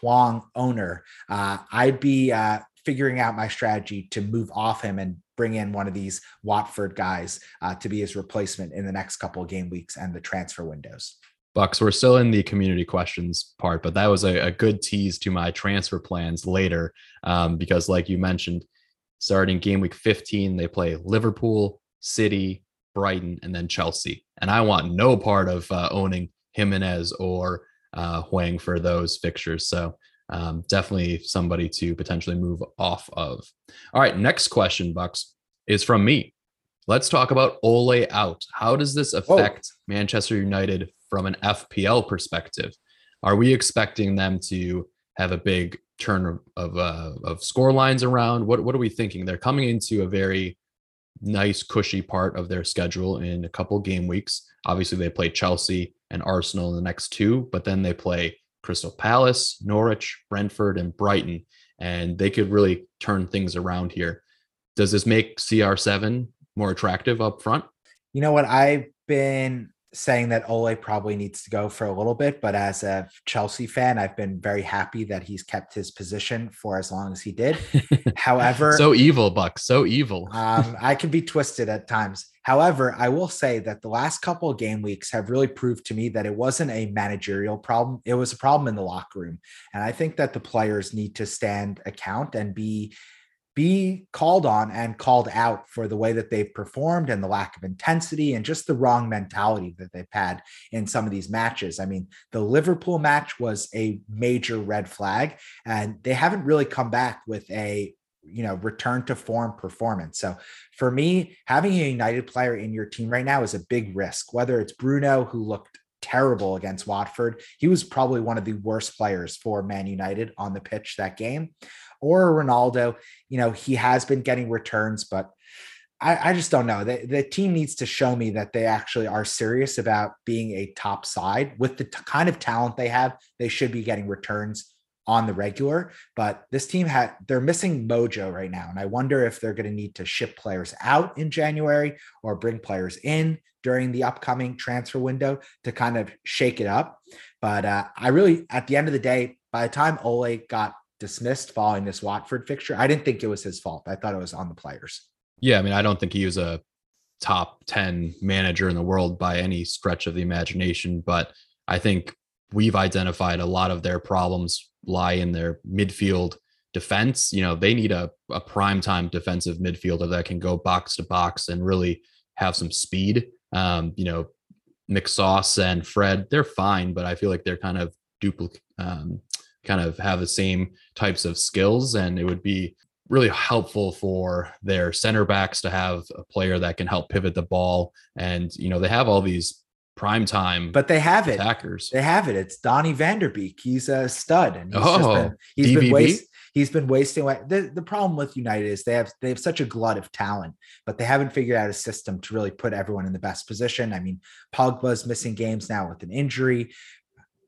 Huang owner, uh, I'd be uh, figuring out my strategy to move off him and bring in one of these Watford guys uh, to be his replacement in the next couple of game weeks and the transfer windows. Bucks, we're still in the community questions part, but that was a, a good tease to my transfer plans later. Um, because, like you mentioned, starting game week 15, they play Liverpool, City, Brighton, and then Chelsea. And I want no part of uh, owning Jimenez or uh, Hwang for those fixtures. So um, definitely somebody to potentially move off of. All right, next question, Bucks, is from me. Let's talk about Ole out. How does this affect. Manchester United from an FPL perspective? Are we expecting them to have a big turn of uh, of score lines around? What what are we thinking? They're coming into a very nice, cushy part of their schedule in a couple game weeks. Obviously, they play Chelsea and Arsenal in the next two, but then they play Crystal Palace, Norwich, Brentford, and Brighton, and they could really turn things around here. Does this make CR7 more attractive up front? You know what? I've been saying that Ole probably needs to go for a little bit, but as a Chelsea fan, I've been very happy that he's kept his position for as long as he did. However, so evil, Buck, so evil. um, I can be twisted at times. However, I will say that the last couple of game weeks have really proved to me that it wasn't a managerial problem. It was a problem in the locker room. And I think that the players need to stand account and be be called on and called out for the way that they've performed and the lack of intensity and just the wrong mentality that they've had in some of these matches. I mean, the Liverpool match was a major red flag, and they haven't really come back with a you know return to form performance. So for me, having a United player in your team right now is a big risk. Whether it's Bruno who looked terrible against Watford. He was probably one of the worst players for Man United on the pitch that game. Or Ronaldo, you know, he has been getting returns, but I, I just don't know. The, the team needs to show me that they actually are serious about being a top side with the t- kind of talent they have. They should be getting returns on the regular, but this team had they're missing mojo right now. And I wonder if they're going to need to ship players out in January or bring players in during the upcoming transfer window to kind of shake it up. But uh, I really, at the end of the day, by the time Ole got dismissed following this Watford fixture, I didn't think it was his fault. I thought it was on the players. Yeah, I mean, I don't think he was a top 10 manager in the world by any stretch of the imagination, but I think we've identified a lot of their problems lie in their midfield defense, you know, they need a, a prime time defensive midfielder that can go box to box and really have some speed. Um, you know, McSauce and Fred, they're fine, but I feel like they're kind of duplicate, um, kind of have the same types of skills. And it would be really helpful for their center backs to have a player that can help pivot the ball. And, you know, they have all these prime time but they have it attackers they have it it's donnie vanderbeek he's a stud and he's oh, been, he's DVB? been waste, he's been wasting away the, the problem with united is they have they have such a glut of talent but they haven't figured out a system to really put everyone in the best position i mean pogba's missing games now with an injury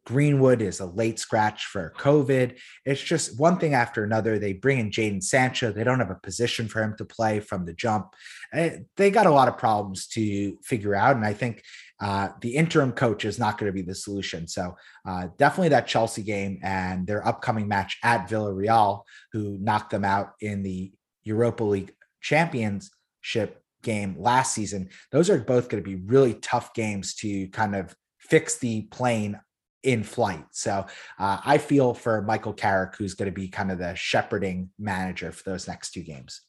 Greenwood is a late scratch for COVID. It's just one thing after another. They bring in Jadon Sancho. They don't have a position for him to play from the jump. Eh, they got a lot of problems to figure out. And I think uh, the interim coach is not going to be the solution. So uh, definitely that Chelsea game and their upcoming match at Villarreal, who knocked them out in the Europa League Championship game last season. Those are both going to be really tough games to kind of fix the plane in flight. So uh, I feel for Michael Carrick, who's going to be kind of the shepherding manager for those next two games.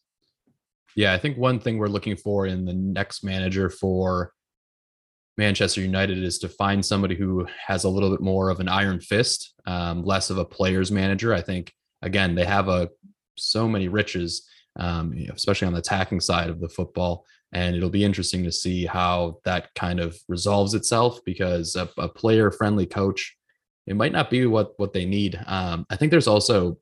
Yeah, I think one thing we're looking for in the next manager for Manchester United is to find somebody who has a little bit more of an iron fist, um, less of a player's manager. I think again they have a so many riches, um, especially on the attacking side of the football, and it'll be interesting to see how that kind of resolves itself because a, a player-friendly coach it might not be what what they need. Um, I think there's also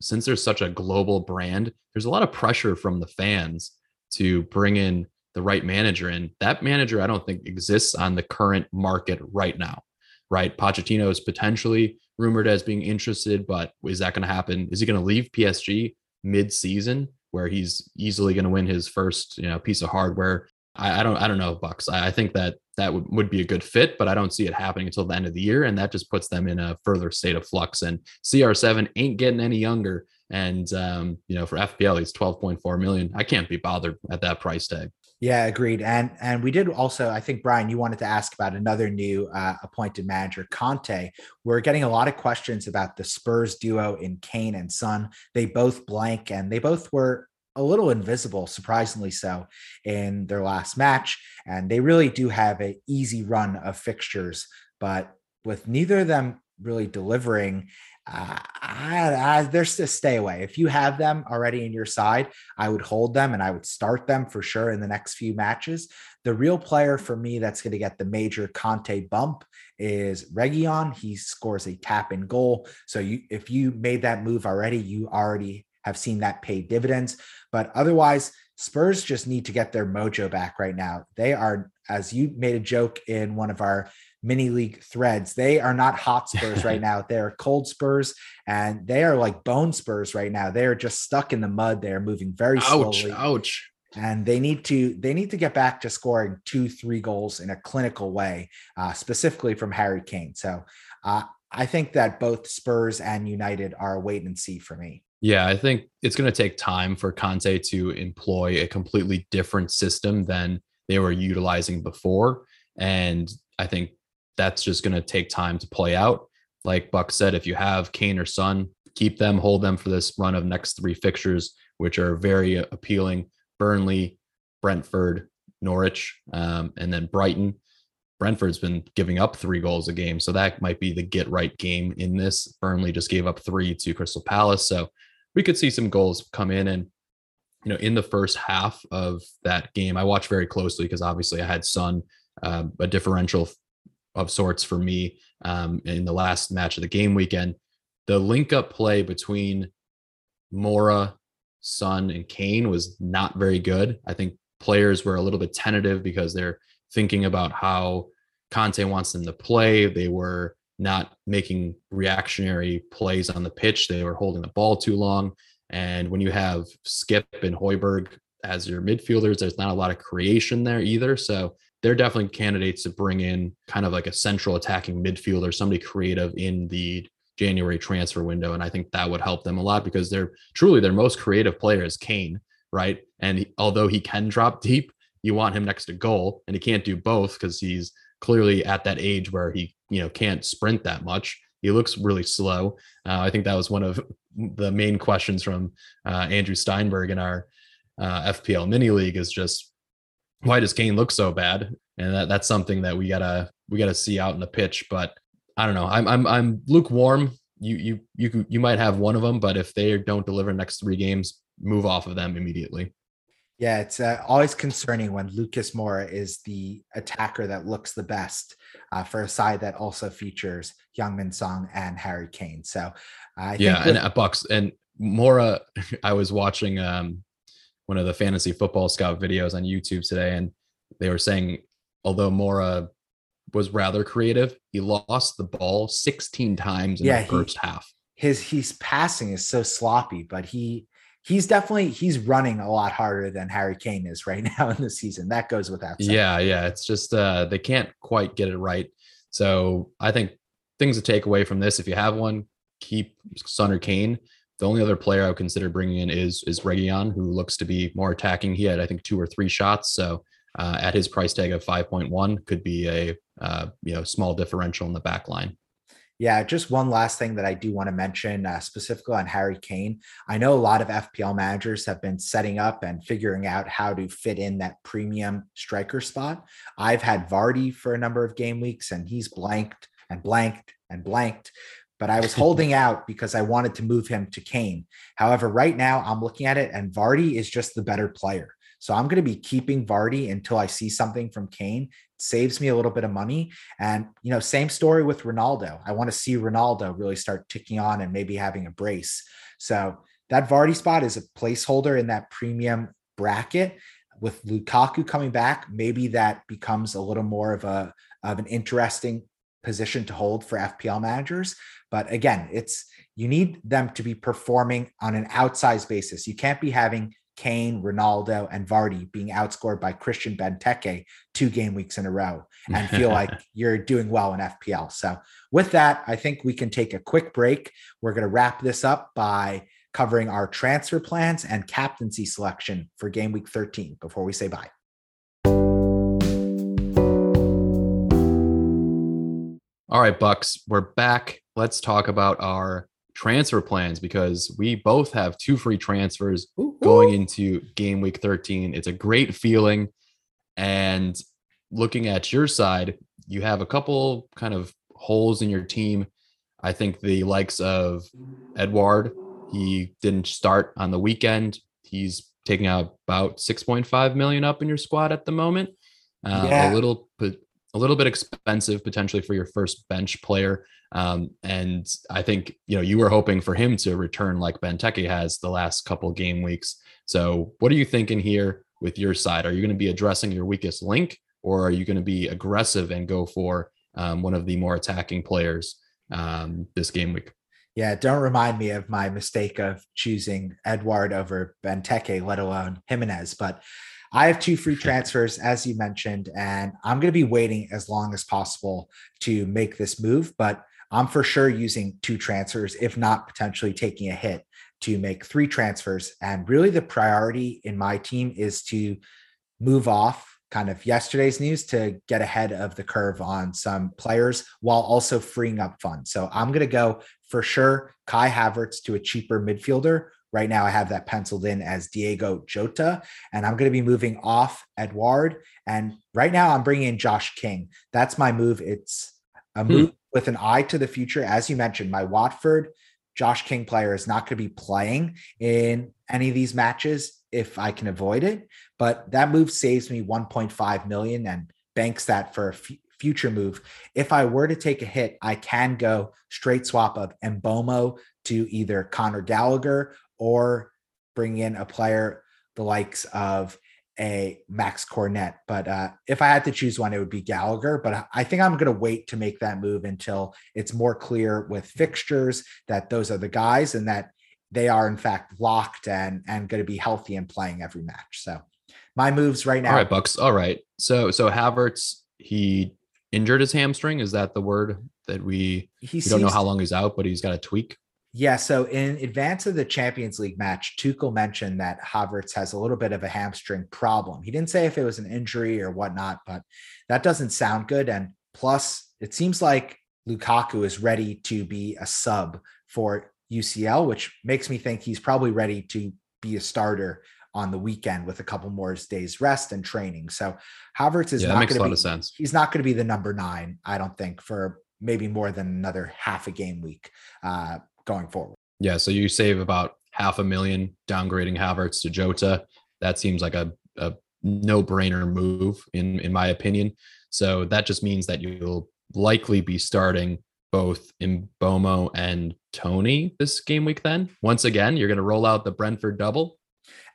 since there's such a global brand, there's a lot of pressure from the fans to bring in the right manager in. That manager, I don't think exists on the current market right now, right? Pochettino is potentially rumored as being interested, but is that going to happen? Is he going to leave PSG mid-season where he's easily going to win his first, you know, piece of hardware? I, I don't, I don't know, Bucks. I, I think that that would, would be a good fit, but I don't see it happening until the end of the year, and that just puts them in a further state of flux. And CR7 ain't getting any younger, and um, you know, for FPL, he's 12.4 million. I can't be bothered at that price tag. Yeah, agreed. And and we did also, I think Brian, you wanted to ask about another new uh, appointed manager, Conte. We're getting a lot of questions about the Spurs duo in Kane and Son. They both blank, and they both were a little invisible, surprisingly so, in their last match. And they really do have an easy run of fixtures, but with neither of them really delivering uh, I, I, there's to stay away. If you have them already in your side, I would hold them and I would start them for sure in the next few matches. The real player for me that's going to get the major Conte bump is Reguilon. He scores a tap in goal. So you, if you made that move already, you already have seen that pay dividends. But otherwise, Spurs just need to get their mojo back right now. They are, as you made a joke in one of our mini league threads. They are not hot Spurs right now. They're cold Spurs and they are like bone Spurs right now. They are just stuck in the mud. They are moving very ouch, slowly. Ouch. And they need to they need to get back to scoring two three goals in a clinical way, uh, specifically from Harry Kane. So uh, I think that both Spurs and United are a wait and see for me. Yeah, I think it's going to take time for Conte to employ a completely different system than they were utilizing before. And I think that's just going to take time to play out. Like Buck said, if you have Kane or Son, keep them, hold them for this run of next three fixtures, which are very appealing. Burnley, Brentford, Norwich, um, and then Brighton. Brentford's been giving up three goals a game, so that might be the get right game in this. Burnley just gave up three to Crystal Palace, so we could see some goals come in. And you know, in the first half of that game, I watched very closely because obviously I had Son, um, a differential of sorts for me um, in the last match of the game weekend. The link up play between Moura, Son, and Kane was not very good. I think players were a little bit tentative because they're thinking about how Conte wants them to play. They were not making reactionary plays on the pitch. They were holding the ball too long. And when you have Skipp and Højbjerg as your midfielders, there's not a lot of creation there either. So they're definitely candidates to bring in kind of like a central attacking midfielder, somebody creative in the January transfer window. And I think that would help them a lot because they're truly their most creative player is Kane, right? And he, although he can drop deep, you want him next to goal, and he can't do both because he's clearly at that age where he, you know, can't sprint that much. he looks really slow. Uh, I think that was one of the main questions from uh, Andrew Steinberg in our uh, FPL mini league is just why does Kane look so bad? And that, that's something that we gotta we gotta see out in the pitch. But I don't know. I'm I'm I'm lukewarm. You you you you might have one of them, but if they don't deliver next three games, move off of them immediately. Yeah, it's uh, always concerning when Lucas Moura is the attacker that looks the best uh, for a side that also features Heung-min Son and Harry Kane. So, uh, yeah, with- and Bucks and Moura. I was watching um, one of the fantasy football scout videos on YouTube today, and they were saying although Moura was rather creative, he lost the ball 16 times in yeah, the first he, half. His he's passing is so sloppy, but he he's definitely he's running a lot harder than Harry Kane is right now in the season. That goes without saying. Yeah, yeah. It's just uh they can't quite get it right. So I think things to take away from this, if you have one, keep Son or Kane. The only other player I would consider bringing in is is Reguilon, who looks to be more attacking. He had I think two or three shots, so uh, at his price tag of 5.1 could be a uh, you know small differential in the back line. Yeah, just one last thing that I do want to mention, uh, specifically on Harry Kane. I know a lot of FPL managers have been setting up and figuring out how to fit in that premium striker spot. I've had Vardy for a number of game weeks, and he's blanked and blanked and blanked. But I was holding out because I wanted to move him to Kane. However, right now I'm looking at it, and Vardy is just the better player. So I'm going to be keeping Vardy until I see something from Kane. It saves me a little bit of money. And, you know, same story with Ronaldo. I want to see Ronaldo really start ticking on and maybe having a brace. So that Vardy spot is a placeholder in that premium bracket. With Lukaku coming back, maybe that becomes a little more of a of an interesting position to hold for FPL managers. But again, it's you need them to be performing on an outsized basis. You can't be having Kane, Ronaldo, and Vardy being outscored by Christian Benteke two game weeks in a row and feel like you're doing well in FPL. So, with that, I think we can take a quick break. We're going to wrap this up by covering our transfer plans and captaincy selection for game week 13 before we say bye. All right, Bucks, we're back. Let's talk about our transfer plans because we both have two free transfers Ooh. going into game week 13. It's a great feeling. And looking at your side, you have a couple kind of holes in your team. I think the likes of Edouard, he didn't start on the weekend. He's taking out about 6.5 million up in your squad at the moment. Uh, yeah. A little, a little bit expensive potentially for your first bench player. Um, and I think you know you were hoping for him to return like Benteke has the last couple game weeks. So what are you thinking here with your side? Are you going to be addressing your weakest link, or are you going to be aggressive and go for um, one of the more attacking players um, this game week? Yeah, don't remind me of my mistake of choosing Edouard over Benteke, let alone Jimenez. But I have two free transfers, as you mentioned, and I'm going to be waiting as long as possible to make this move. But I'm for sure using two transfers, if not potentially taking a hit to make three transfers. And really, the priority in my team is to move off kind of yesterday's news to get ahead of the curve on some players while also freeing up funds. So I'm going to go for sure Kai Havertz to a cheaper midfielder. Right now, I have that penciled in as Diogo Jota, and I'm going to be moving off Edouard. And right now, I'm bringing in Josh King. That's my move. It's a hmm. move hmm with an eye to the future, as you mentioned, my Watford Josh King player is not going to be playing in any of these matches if I can avoid it. But that move saves me 1.5 million and banks that for a f- future move. If I were to take a hit, I can go straight swap of Mbeumo to either Conor Gallagher or bring in a player the likes of a Max Cornet. But uh, if I had to choose one, it would be Gallagher. But I think I'm going to wait to make that move until it's more clear with fixtures that those are the guys and that they are in fact locked and and going to be healthy and playing every match. So my moves right now. All right, Bucks. All right. So so Havertz he injured his hamstring. Is that the word that we? He we don't know how long he's out, but he's got a tweak. Yeah, so in advance of the Champions League match, Tuchel mentioned that Havertz has a little bit of a hamstring problem. He didn't say if it was an injury or whatnot, but that doesn't sound good. And plus, it seems like Lukaku is ready to be a sub for UCL, which makes me think he's probably ready to be a starter on the weekend with a couple more days rest and training. So Havertz is yeah, not a lot be. He's not going to be the number nine, I don't think, for maybe more than another half a game week uh, going forward. Yeah, so you save about half a million downgrading Havertz to Jota. That seems like a, a no-brainer move in in my opinion. So that just means that you'll likely be starting both Mbeumo and Toney this game week. Then once again, you're going to roll out the Brentford double.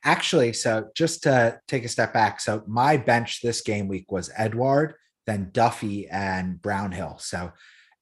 Actually, so just to take a step back, so my bench this game week was Edouard, then Duffy and Brownhill. So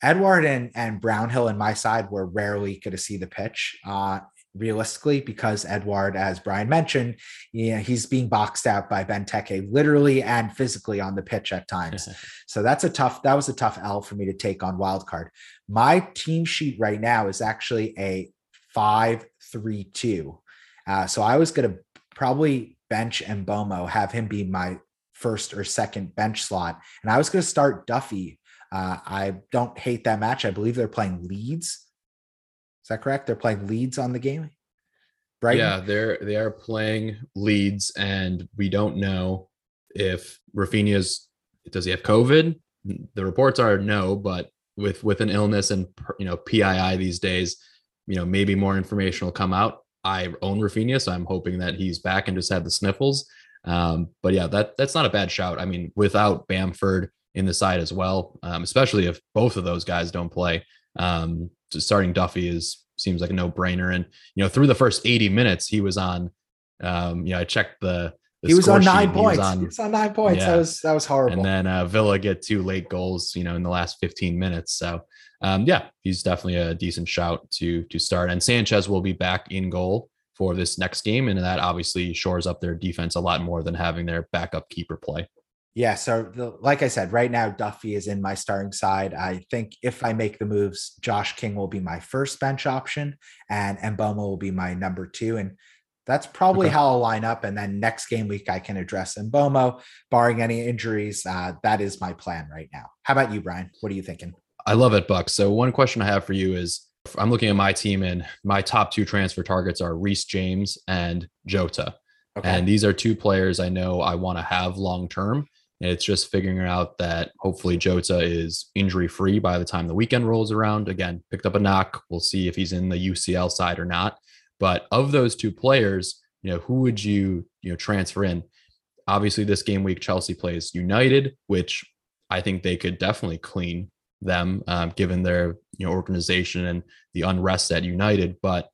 Edouard and, and Brownhill in my side were rarely going to see the pitch. Uh, realistically because Edouard, as Brian mentioned, yeah, he's being boxed out by Benteke literally and physically on the pitch at times. so that's a tough, that was a tough L for me to take on wildcard. My team sheet right now is actually a five, three, two. Uh, so I was going to probably bench Mbeumo, have him be my first or second bench slot. And I was going to start Duffy. Uh, I don't hate that match. I believe they're playing Leeds. Is that correct? They're playing Leeds on the game. Right? Yeah, they're they are playing Leeds, and we don't know if Raphinha's does he have COVID. The reports are no, but with with an illness and you know PII these days, you know maybe more information will come out. I own Raphinha, so I'm hoping that he's back and just had the sniffles. Um, but yeah, that that's not a bad shout. I mean, without Bamford in the side as well, um, especially if both of those guys don't play, um, starting Duffy is seems like a no brainer. And you know, through the first 80 minutes, he was on. Um, you know, I checked the. the he was on nine points. He was on, he was on nine points. Yeah. That was that was horrible. And then uh, Villa get two late goals. You know, in the last 15 minutes. So um, yeah, he's definitely a decent shout to to start. And Sanchez will be back in goal for this next game, and that obviously shores up their defense a lot more than having their backup keeper play. Yeah. So, the, like I said, right now, Duffy is in my starting side. I think if I make the moves, Josh King will be my first bench option and Mbeumo will be my number two. And that's probably okay. how I'll line up. And then next game week, I can address Mbeumo, barring any injuries. Uh, that is my plan right now. How about you, Brian? What are you thinking? I love it, Buck. So, one question I have for you is I'm looking at my team, and my top two transfer targets are Reece James and Jota. Okay. And these are two players I know I want to have long term. And it's just figuring out that hopefully Jota is injury free by the time the weekend rolls around. Again, picked up a knock. We'll see if he's in the UCL side or not. But of those two players, you know, who would you, you know, transfer in? Obviously, this game week, Chelsea plays United, which I think they could definitely clean them um, given their you know organization and the unrest at United. But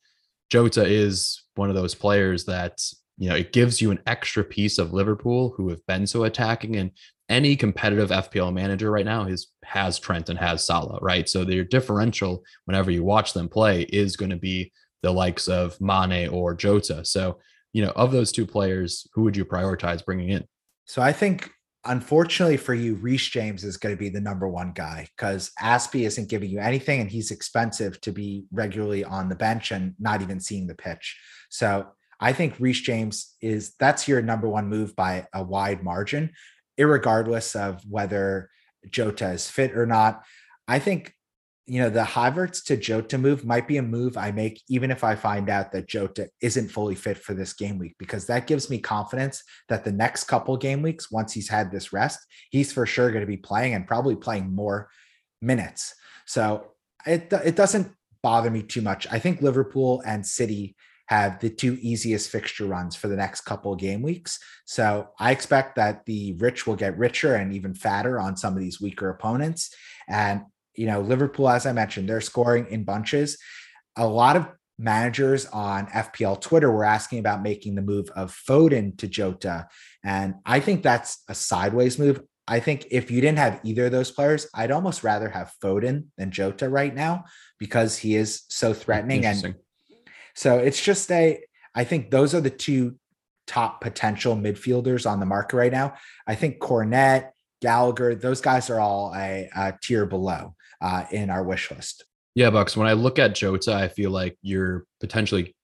Jota is one of those players that you know, it gives you an extra piece of Liverpool who have been so attacking and any competitive FPL manager right now is has Trent and has Salah, right? So their differential whenever you watch them play is going to be the likes of Mane or Jota. So, you know, of those two players, who would you prioritize bringing in? So I think unfortunately for you, Reece James is going to be the number one guy because Azpi isn't giving you anything and he's expensive to be regularly on the bench and not even seeing the pitch. So I think Reece James is that's your number one move by a wide margin, regardless of whether Jota is fit or not. I think you know the Havertz to Jota move might be a move I make even if I find out that Jota isn't fully fit for this game week because that gives me confidence that the next couple game weeks once he's had this rest he's for sure going to be playing and probably playing more minutes. So it it doesn't bother me too much. I think Liverpool and City have the two easiest fixture runs for the next couple game weeks. So I expect that the rich will get richer and even fatter on some of these weaker opponents. And, you know, Liverpool, as I mentioned, they're scoring in bunches. A lot of managers on FPL Twitter were asking about making the move of Foden to Jota. And I think that's a sideways move. I think if you didn't have either of those players, I'd almost rather have Foden than Jota right now because he is so threatening and so it's just a, I think those are the two top potential midfielders on the market right now. I think Cornet, Gallagher, those guys are all a, a tier below uh, in our wish list. Yeah, Bucks. When I look at Jota, I feel like you're potentially,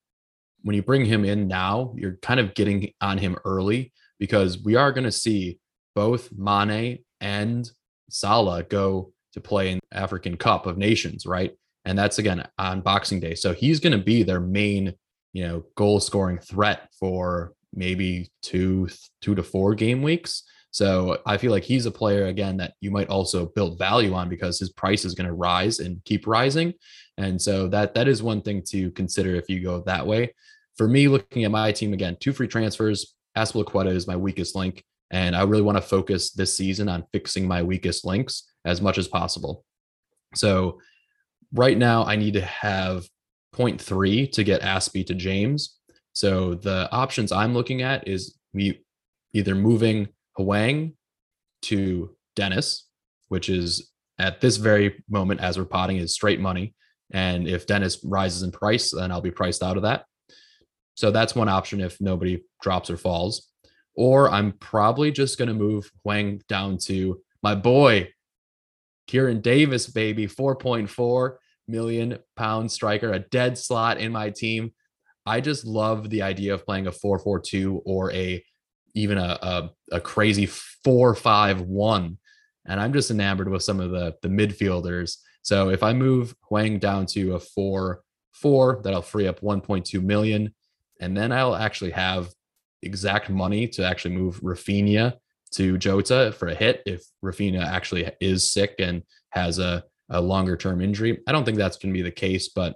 when you bring him in now, you're kind of getting on him early because we are going to see both Mane and Salah go to play in African Cup of Nations, right? And that's again on Boxing Day. So he's going to be their main, you know, goal scoring threat for maybe two two to four game weeks. So I feel like he's a player again that you might also build value on because his price is going to rise and keep rising. And so that that is one thing to consider if you go that way. For me, looking at my team again, two free transfers. Azpilicueta is my weakest link, and I really want to focus this season on fixing my weakest links as much as possible. So right now, I need to have 0.3 to get Azpi to James. So the options I'm looking at is me either moving Hwang to Dennis, which is at this very moment as we're potting is straight money. And if Dennis rises in price, then I'll be priced out of that. So that's one option if nobody drops or falls. Or I'm probably just going to move Huang down to my boy, Keinan Davis, baby, 4.4 million pound striker, a dead slot in my team. I just love the idea of playing a 4-4-2 or a even a, a, a crazy 4-5-1. And I'm just enamored with some of the the midfielders. So if I move Hwang down to a 4-4, that'll free up 1.2 million. And then I'll actually have exact money to actually move Raphinha to Jota for a hit if Raphinha actually is sick and has a, a longer term injury. I don't think that's going to be the case, but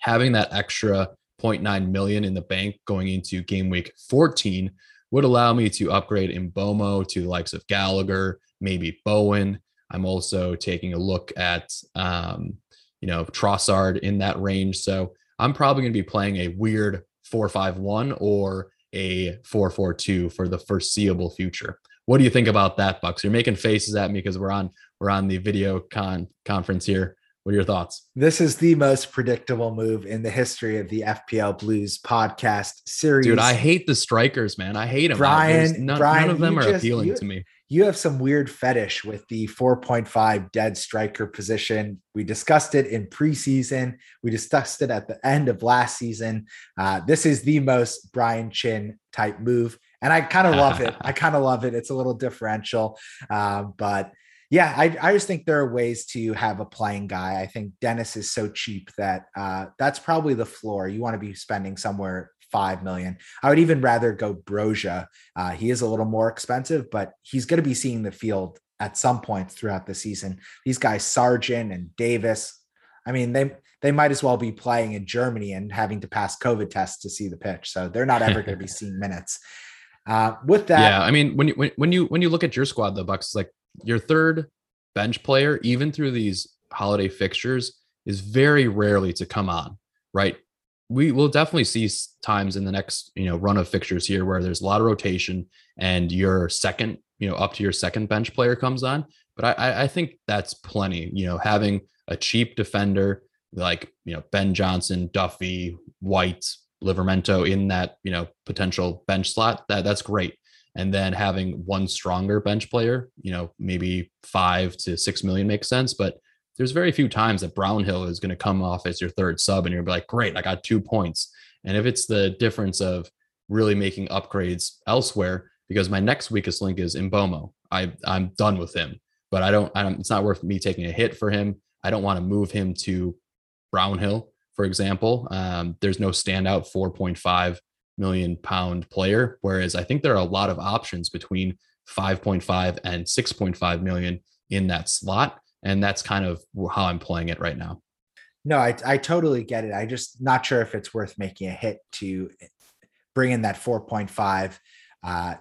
having that extra 0.9 million in the bank going into game week 14 would allow me to upgrade Mbeumo to the likes of Gallagher, maybe Bowen. I'm also taking a look at, um, you know, Trossard in that range. So I'm probably going to be playing a weird 4-5-1 or a 4-4-2 for the foreseeable future. What do you think about that, Bucks? You're making faces at me because we're on we're on the video con conference here. What are your thoughts? This is the most predictable move in the history of the FPL Blues podcast series. Dude, I hate the strikers, man. I hate them. Brian, none, Brian, none of them are just, appealing you, to me. You have some weird fetish with the 4.5 dead striker position. We discussed it in preseason. We discussed it at the end of last season. Uh, this is the most Brian Chin type move. And I kind of love it. I kind of love it. It's a little differential. Uh, but yeah, I, I just think there are ways to have a playing guy. I think Dennis is so cheap that uh, that's probably the floor. You want to be spending somewhere five million. I would even rather go Broja. Uh, he is a little more expensive, but he's going to be seeing the field at some points throughout the season. These guys, Sargent and Davis, I mean, they they might as well be playing in Germany and having to pass COVID tests to see the pitch. So they're not ever going to be seeing minutes. Uh, with that, yeah, I mean, when you when, when you when you look at your squad, the Bucks like your third bench player, even through these holiday fixtures, is very rarely to come on, right? We will definitely see times in the next, you know, run of fixtures here where there's a lot of rotation and your second, you know, up to your second bench player comes on. But I, I think that's plenty. You know, having a cheap defender like you know Ben Johnson, Duffy, White, Livramento in that you know potential bench slot, that that's great and then having one stronger bench player, you know, maybe five to six million makes sense. But there's very few times that Brownhill is going to come off as your third sub and you're like, great, I got two points. And if it's the difference of really making upgrades elsewhere, because my next weakest link is Mbeumo, I I'm done with him. But I don't, I don't. It's not worth me taking a hit for him. I don't want to move him to Brownhill, for example. Um, there's no standout 4.5 million pound player. Whereas I think there are a lot of options between 5.5 and 6.5 million in that slot. And that's kind of how I'm playing it right now. No, I, I totally get it. I just not sure if it's worth making a hit to bring in that 4.5 uh,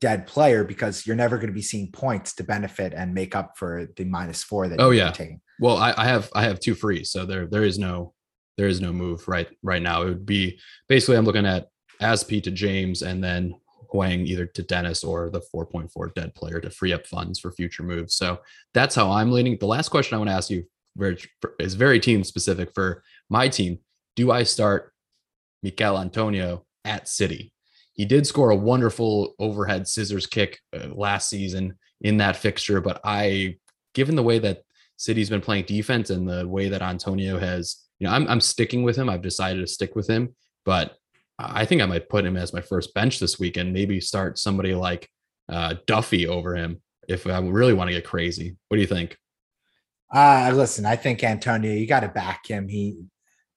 dead player because you're never going to be seeing points to benefit and make up for the minus four that oh yeah taking. well I, I have i have two free so there there is no there is no move right right now it would be basically i'm looking at Azpi to James, and then Hwang either to Dennis or the 4.4 dead player to free up funds for future moves. So that's how I'm leaning. The last question I want to ask you is very team specific for my team. Do I start Michail Antonio at City? He did score a wonderful overhead scissors kick uh, last season in that fixture, but I, given the way that City's been playing defense and the way that Antonio has, you know, I'm, I'm sticking with him. I've decided to stick with him, but I think I might put him as my first bench this week and maybe start somebody like uh, Duffy over him if I really want to get crazy. What do you think? Uh, listen, I think Antonio, you got to back him. He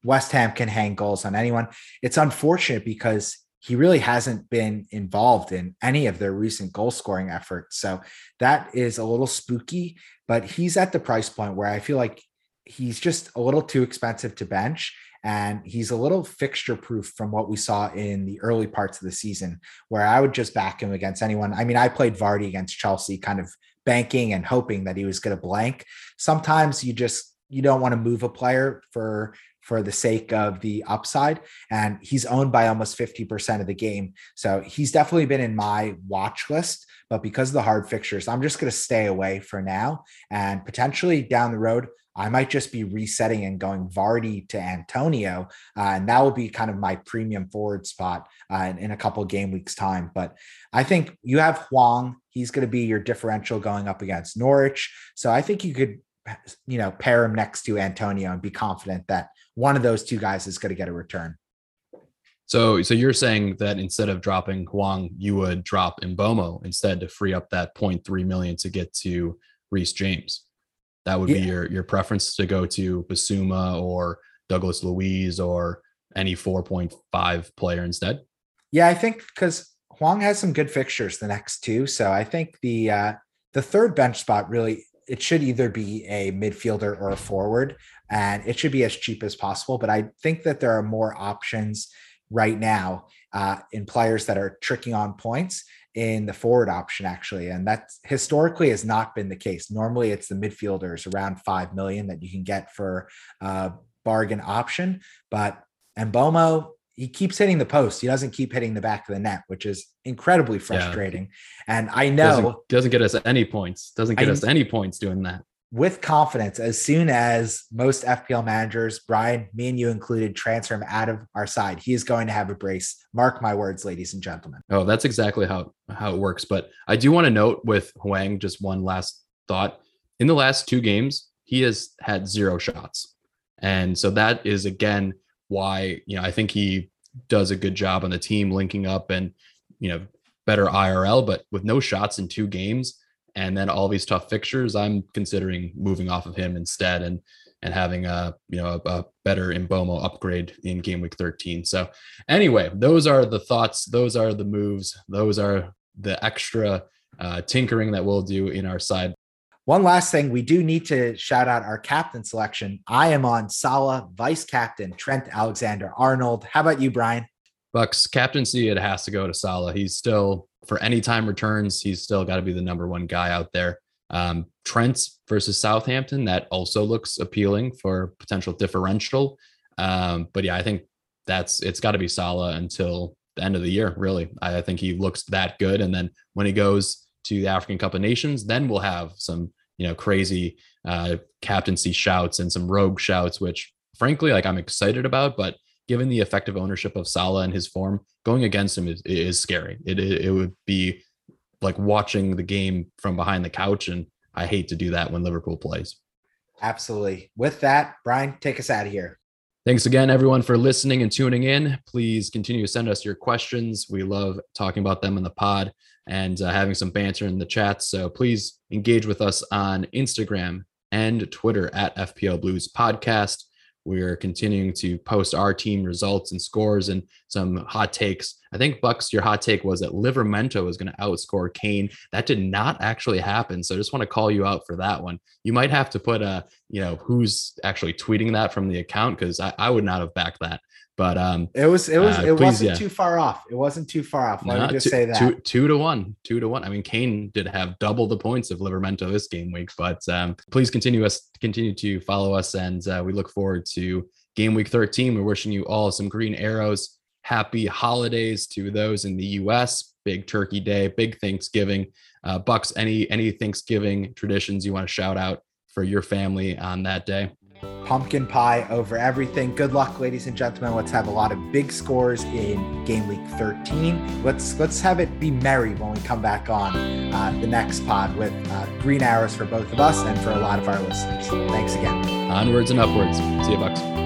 West Ham can hang goals on anyone. It's unfortunate because he really hasn't been involved in any of their recent goal scoring efforts. So that is a little spooky, but he's at the price point where I feel like he's just a little too expensive to bench. And he's a little fixture proof from what we saw in the early parts of the season, where I would just back him against anyone. I mean, I played Vardy against Chelsea, kind of banking and hoping that he was going to blank. Sometimes you just you don't want to move a player for for the sake of the upside. And he's owned by almost 50% of the game. So he's definitely been in my watch list. But because of the hard fixtures, I'm just going to stay away for now. And potentially down the road, I might just be resetting and going Vardy to Antonio. Uh, and that will be kind of my premium forward spot uh, in, in, a couple game weeks' time. But I think you have Hwang; He's going to be your differential going up against Norwich. So I think you could, you know, pair him next to Antonio and be confident that one of those two guys is going to get a return. So, so you're saying that instead of dropping Hwang, you would drop Mbeumo instead to free up that 0.3 million to get to Reece James. That would yeah. be your your preference to go to Bissouma or Douglas Luiz or any 4.5 player instead. Yeah, I think because Hwang has some good fixtures the next two, so I think the uh, the third bench spot really it should either be a midfielder or a forward, and it should be as cheap as possible. But I think that there are more options right now uh, in players that are tricking on points in the forward option, actually. And that historically has not been the case. Normally, it's the midfielders around 5 million that you can get for a bargain option. But Mbeumo he keeps hitting the post. He doesn't keep hitting the back of the net, which is incredibly frustrating. Yeah. And I know doesn't, doesn't, get us any points. Doesn't get I, us any points doing that. With confidence, as soon as most FPL managers, Brian, me and you included, transfer him out of our side, he is going to have a brace. Mark my words, ladies and gentlemen. Oh, that's exactly how how it works. But I do want to note with Hwang just one last thought. In the last two games, he has had zero shots. And so that is again why you know I think he does a good job on the team linking up and you know better IRL, but with no shots in two games and then all these tough fixtures, I'm considering moving off of him instead and and having a you know a, a better Mbeumo upgrade in game week 13. So anyway, those are the thoughts, those are the moves, those are the extra uh, tinkering that we'll do in our side one last thing, we do need to shout out our captain selection. I am on Salah, vice captain Trent Alexander Arnold. How about you, Brian? Bucks captaincy, it has to go to Salah. He's still, for any time returns, he's still got to be the number one guy out there. Um, Trent versus Southampton, that also looks appealing for potential differential. Um, but yeah, I think that's it's got to be Salah until the end of the year, really. I, I think he looks that good. And then when he goes to the African Cup of Nations, then we'll have some you know crazy uh, captaincy shouts and some rogue shouts, which frankly like I'm excited about. But given the effective ownership of Salah and his form, going against him is, is scary. It, it it would be like watching the game from behind the couch, and I hate to do that when Liverpool plays. Absolutely. With that, Brian, take us out of here. Thanks again, everyone, for listening and tuning in. Please continue to send us your questions. We love talking about them in the pod and uh, having some banter in the chat. So please engage with us on Instagram and Twitter at FPL Blues Podcast. We're continuing to post our team results and scores and some hot takes. I think Bucks, your hot take was that Livramento was going to outscore Kane. That did not actually happen. So I just want to call you out for that one. You might have to put a, you know, who's actually tweeting that from the account because I, I would not have backed that. But um, it was it was uh, it please, wasn't yeah. too far off. It wasn't too far off. Let me just two, say that two, two to one, two to one. I mean, Kane did have double the points of Livramento this game week, but um, please continue us continue to follow us, and uh, we look forward to game week 13. We're wishing you all some green arrows. Happy holidays to those in the U.S. Big Turkey Day, big Thanksgiving. Uh, Bucks, any any Thanksgiving traditions you want to shout out for your family on that day? Pumpkin pie over everything. Good luck, ladies and gentlemen. Let's have a lot of big scores in game week 13. Let's let's have it be merry when we come back on uh, the next pod with uh, green arrows for both of us and for a lot of our listeners. Thanks again. Onwards and upwards. See you, Bucks.